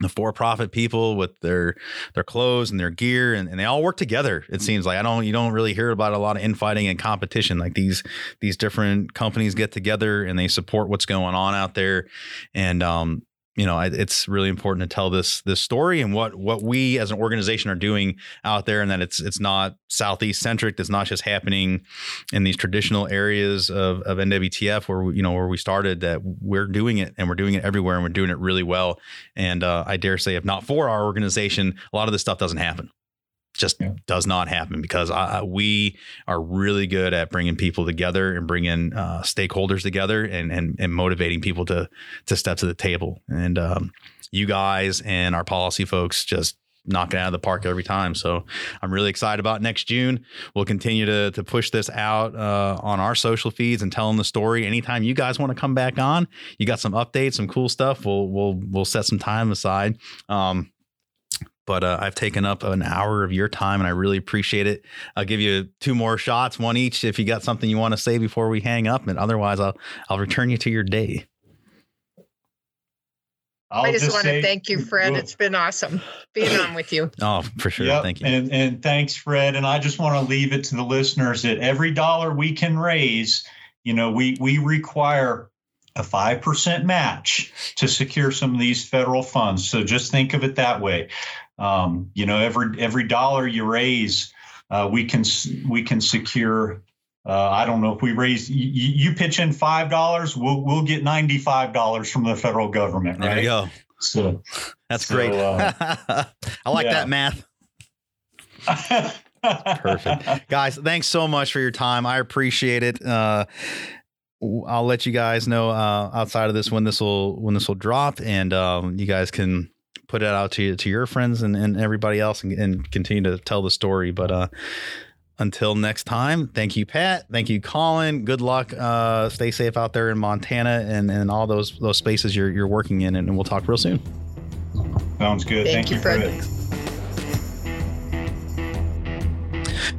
the for-profit people with their their clothes and their gear and, and they all work together it seems like. I don't you don't really hear about a lot of infighting and competition like these these different companies get together and they support what's going on out there. And um you know, it's really important to tell this this story and what what we as an organization are doing out there, and that it's it's not southeast centric. It's not just happening in these traditional areas of, of NWTF where we, you know where we started. That we're doing it and we're doing it everywhere, and we're doing it really well. And uh, I dare say, if not for our organization, a lot of this stuff doesn't happen. Just Yeah. does not happen because I, we are really good at bringing people together and bringing uh, stakeholders together and, and and motivating people to to step to the table. And um, you guys and our policy folks just knock it out of the park every time. So I'm really excited about next June. We'll continue to to push this out uh, on our social feeds and telling the story. Anytime you guys want to come back on, you got some updates, some cool stuff. We'll we'll we'll set some time aside. Um, but uh, I've taken up an hour of your time and I really appreciate it. I'll give you two more shots, one each, if you got something you want to say before we hang up. And otherwise, I'll I'll return you to your day. I'll I just, want say- to thank you, Fred. Well, It's been awesome being on with you. Oh, for sure. Yep, Thank you. And and thanks, Fred. And I just want to leave it to the listeners that every dollar we can raise, you know, we we require a five percent match to secure some of these federal funds. So just think of it that way. Um, you know, every every dollar you raise, uh, we can we can secure. Uh, I don't know if we raise you, you pitch in five dollars, we'll we'll get ninety five dollars from the federal government. there right? you go. So That's So, great. uh, I like yeah. that math. Perfect. Guys, thanks so much for your time. I appreciate it. Uh, I'll let you guys know uh, outside of this when this will when this will drop, and um, you guys can put it out to to your friends and, and everybody else, and, and continue to tell the story. But uh, until next time, thank you, Pat. Thank you, Colin. Good luck. Uh, stay safe out there in Montana and, and all those those spaces you're you're working in, and we'll talk real soon. Sounds good. Thank Thank, you, you, Fred. Fred.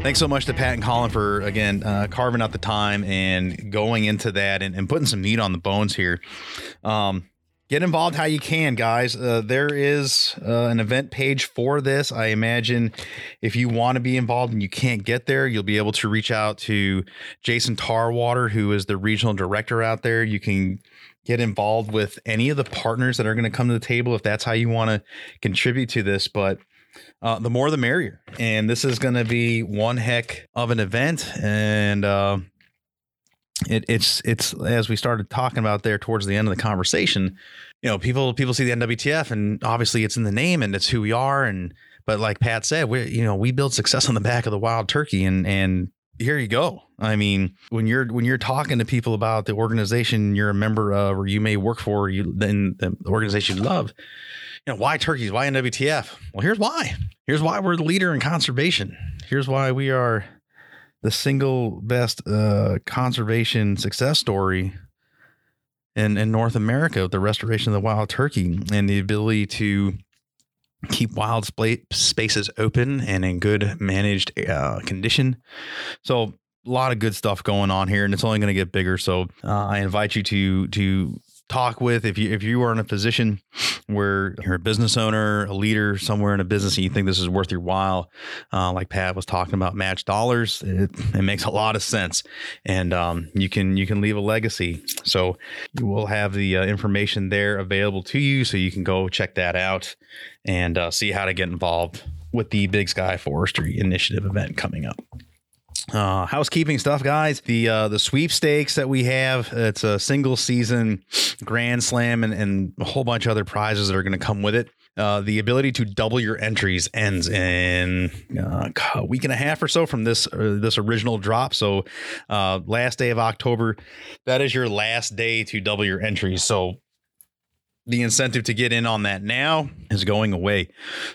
Thanks so much to Pat and Colin for again uh, carving out the time and going into that and, and putting some meat on the bones here. Um, get involved how you can, guys. Uh, there is uh, an event page for this. I imagine if you want to be involved and you can't get there, you'll be able to reach out to Jason Tarwater, who is the regional director out there. You can get involved with any of the partners that are going to come to the table if that's how you want to contribute to this. But uh, the more the merrier. And this is going to be one heck of an event. And uh, it, it's it's as we started talking about there towards the end of the conversation, you know, people people see the NWTF and obviously it's in the name and it's who we are and but like Pat said, we you know we build success on the back of the wild turkey and and here you go. I mean, when you're when you're talking to people about the organization you're a member of or you may work for, you then the organization you love, you know, why turkeys? Why NWTF? Well, here's why. Here's why we're the leader in conservation. Here's why we are the single best uh, conservation success story in, in North America, the restoration of the wild turkey and the ability to keep wild spaces open and in good managed uh, condition. So a lot of good stuff going on here, and it's only going to get bigger. So uh, I invite you to to talk with if you if you are in a position where you're a business owner, a leader somewhere in a business, and you think this is worth your while, uh, like Pat was talking about, match dollars. It, it makes a lot of sense, and um, you can you can leave a legacy. So you will have the uh, information there available to you, so you can go check that out and uh, see how to get involved with the Big Sky Forestry Initiative event coming up. Uh, housekeeping stuff, guys. The uh, the sweepstakes that we have. It's a single season grand slam and, and a whole bunch of other prizes that are going to come with it. Uh, the ability to double your entries ends in uh, a week and a half or so from this uh, this original drop. So, uh, last day of October, that is your last day to double your entries. So, the incentive to get in on that now is going away.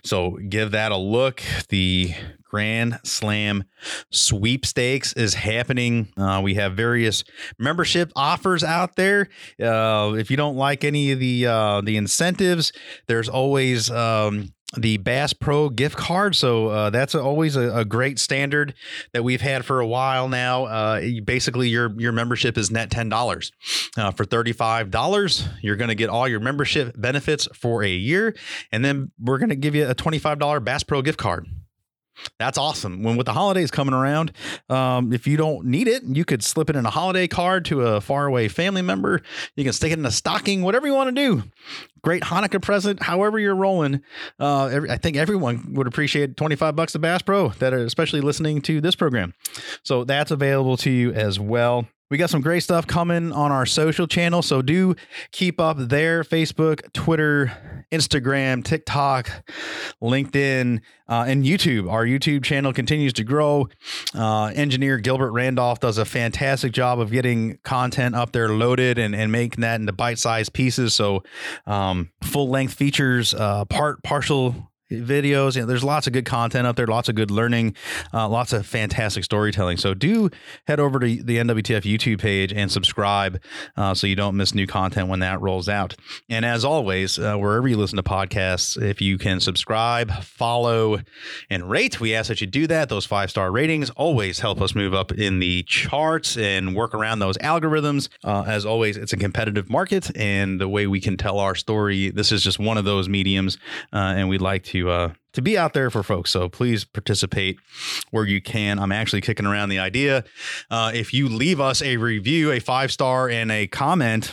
So give that a look. The Grand Slam sweepstakes is happening. Uh, we have various membership offers out there. Uh, if you don't like any of the uh, the incentives, there's always um, the Bass Pro gift card. So uh, that's always a, a, great standard that we've had for a while now. Uh, basically, your your membership is net ten dollars. Uh, for thirty five dollars, you're going to get all your membership benefits for a year, and then we're going to give you a twenty five dollar Bass Pro gift card. That's awesome. When with the holidays coming around, um, if you don't need it, you could slip it in a holiday card to a faraway family member. You can stick it in a stocking, whatever you want to do. Great Hanukkah present, however you're rolling. Uh, every, I think everyone would appreciate 25 bucks of Bass Pro that are especially listening to this program. So that's available to you as well. We got some great stuff coming on our social channel. So do keep up there Facebook, Twitter, Instagram, TikTok, LinkedIn, uh, and YouTube. Our YouTube channel continues to grow. Uh, engineer Gilbert Randolph does a fantastic job of getting content up there loaded and, and making that into bite sized pieces. So um, full length features, uh, part, partial videos. You know, there's lots of good content out there, lots of good learning, uh, lots of fantastic storytelling. So do head over to the NWTF YouTube page and subscribe uh, so you don't miss new content when that rolls out. And as always, uh, wherever you listen to podcasts, if you can subscribe, follow, and rate, we ask that you do that. Those five star ratings always help us move up in the charts and work around those algorithms. Uh, as always, it's a competitive market, and the way we can tell our story, this is just one of those mediums, uh, and we'd like to uh, to be out there for folks. So please participate where you can. I'm actually kicking around the idea. Uh, if you leave us a review, a five star, and a comment.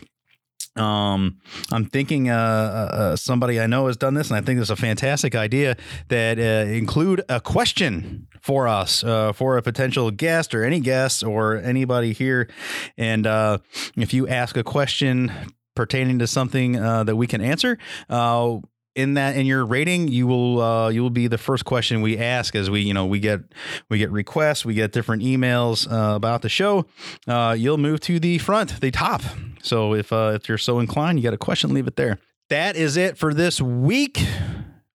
Um, I'm thinking uh, uh, uh somebody I know has done this, and I think it's a fantastic idea that uh, include a question for us, uh, for a potential guest or any guest or anybody here. And uh, if you ask a question pertaining to something that we can answer, in that in your rating you will uh, you will be the first question we ask as we you know we get we get requests we get different emails uh, about the show uh, you'll move to the front the top so if uh, if you're so inclined you got a question leave it there that is it for this week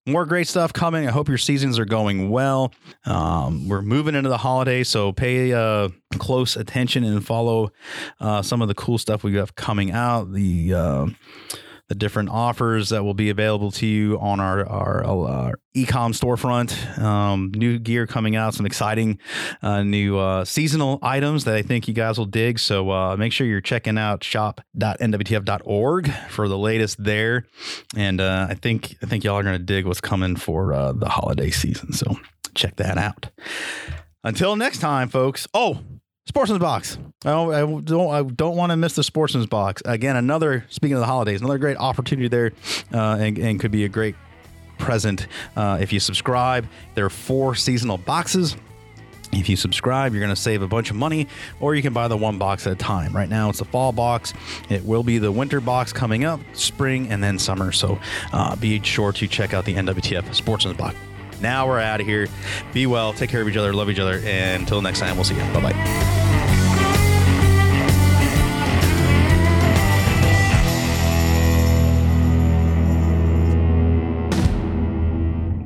more great stuff coming. I hope your seasons are going well. Um, we're moving into the holidays, so pay uh, close attention and follow uh, some of the cool stuff we have coming out. The uh, the different offers that will be available to you on our our, our ecom storefront. Um, new gear coming out, some exciting uh, new uh, seasonal items that I think you guys will dig. So uh, make sure you're checking out shop.nwtf.org for the latest there. And uh, I think I think y'all are going to dig what's coming for uh, the holiday season. So check that out. Until next time, folks. Oh, Sportsman's box. I don't, I don't, I don't want to miss the Sportsman's box. Again, another, speaking of the holidays, another great opportunity there uh, and, and, could be a great present uh, if you subscribe. There are four seasonal boxes. If you subscribe, you're going to save a bunch of money, or you can buy the one box at a time. Right now, it's the fall box. It will be the winter box coming up, spring, and then summer. So uh, be sure to check out the NWTF Sportsman's Box. Now we're out of here. Be well, take care of each other, love each other, and until next time, we'll see you. Bye bye.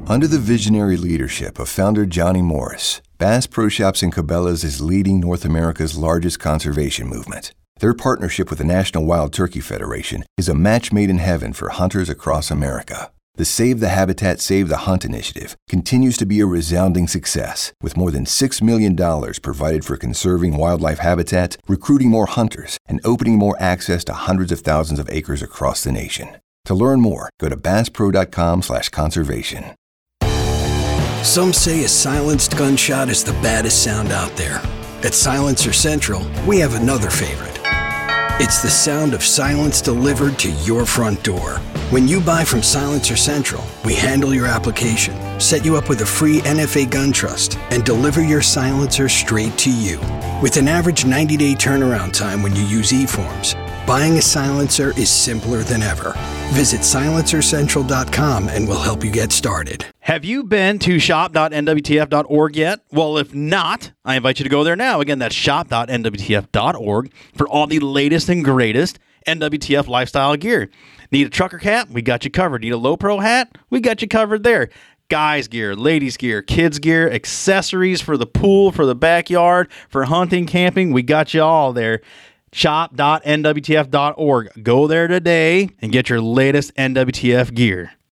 Under the visionary leadership of founder Johnny Morris, Bass Pro Shops and Cabela's is leading North America's largest conservation movement. Their partnership with the National Wild Turkey Federation is a match made in heaven for hunters across America. The Save the Habitat, Save the Hunt initiative continues to be a resounding success, with more than $6 million provided for conserving wildlife habitat, recruiting more hunters, and opening more access to hundreds of thousands of acres across the nation. To learn more, go to basspro.com slash conservation. Some say a silenced gunshot is the baddest sound out there. At Silencer Central, we have another favorite. It's the sound of silence delivered to your front door. When you buy from Silencer Central, we handle your application, set you up with a free NFA gun trust, and deliver your silencer straight to you. With an average 90 day turnaround time when you use eForms, buying a silencer is simpler than ever. Visit silencercentral.com and we'll help you get started. Have you been to shop.nwtf.org yet? Well, if not, I invite you to go there now. Again, that's shop.nwtf.org for all the latest and greatest NWTF lifestyle gear. Need a trucker cap? We got you covered. Need a low pro hat? We got you covered there. Guys gear, ladies gear, kids gear, accessories for the pool, for the backyard, for hunting, camping. We got you all there. Shop.nwtf.org. Go there today and get your latest NWTF gear.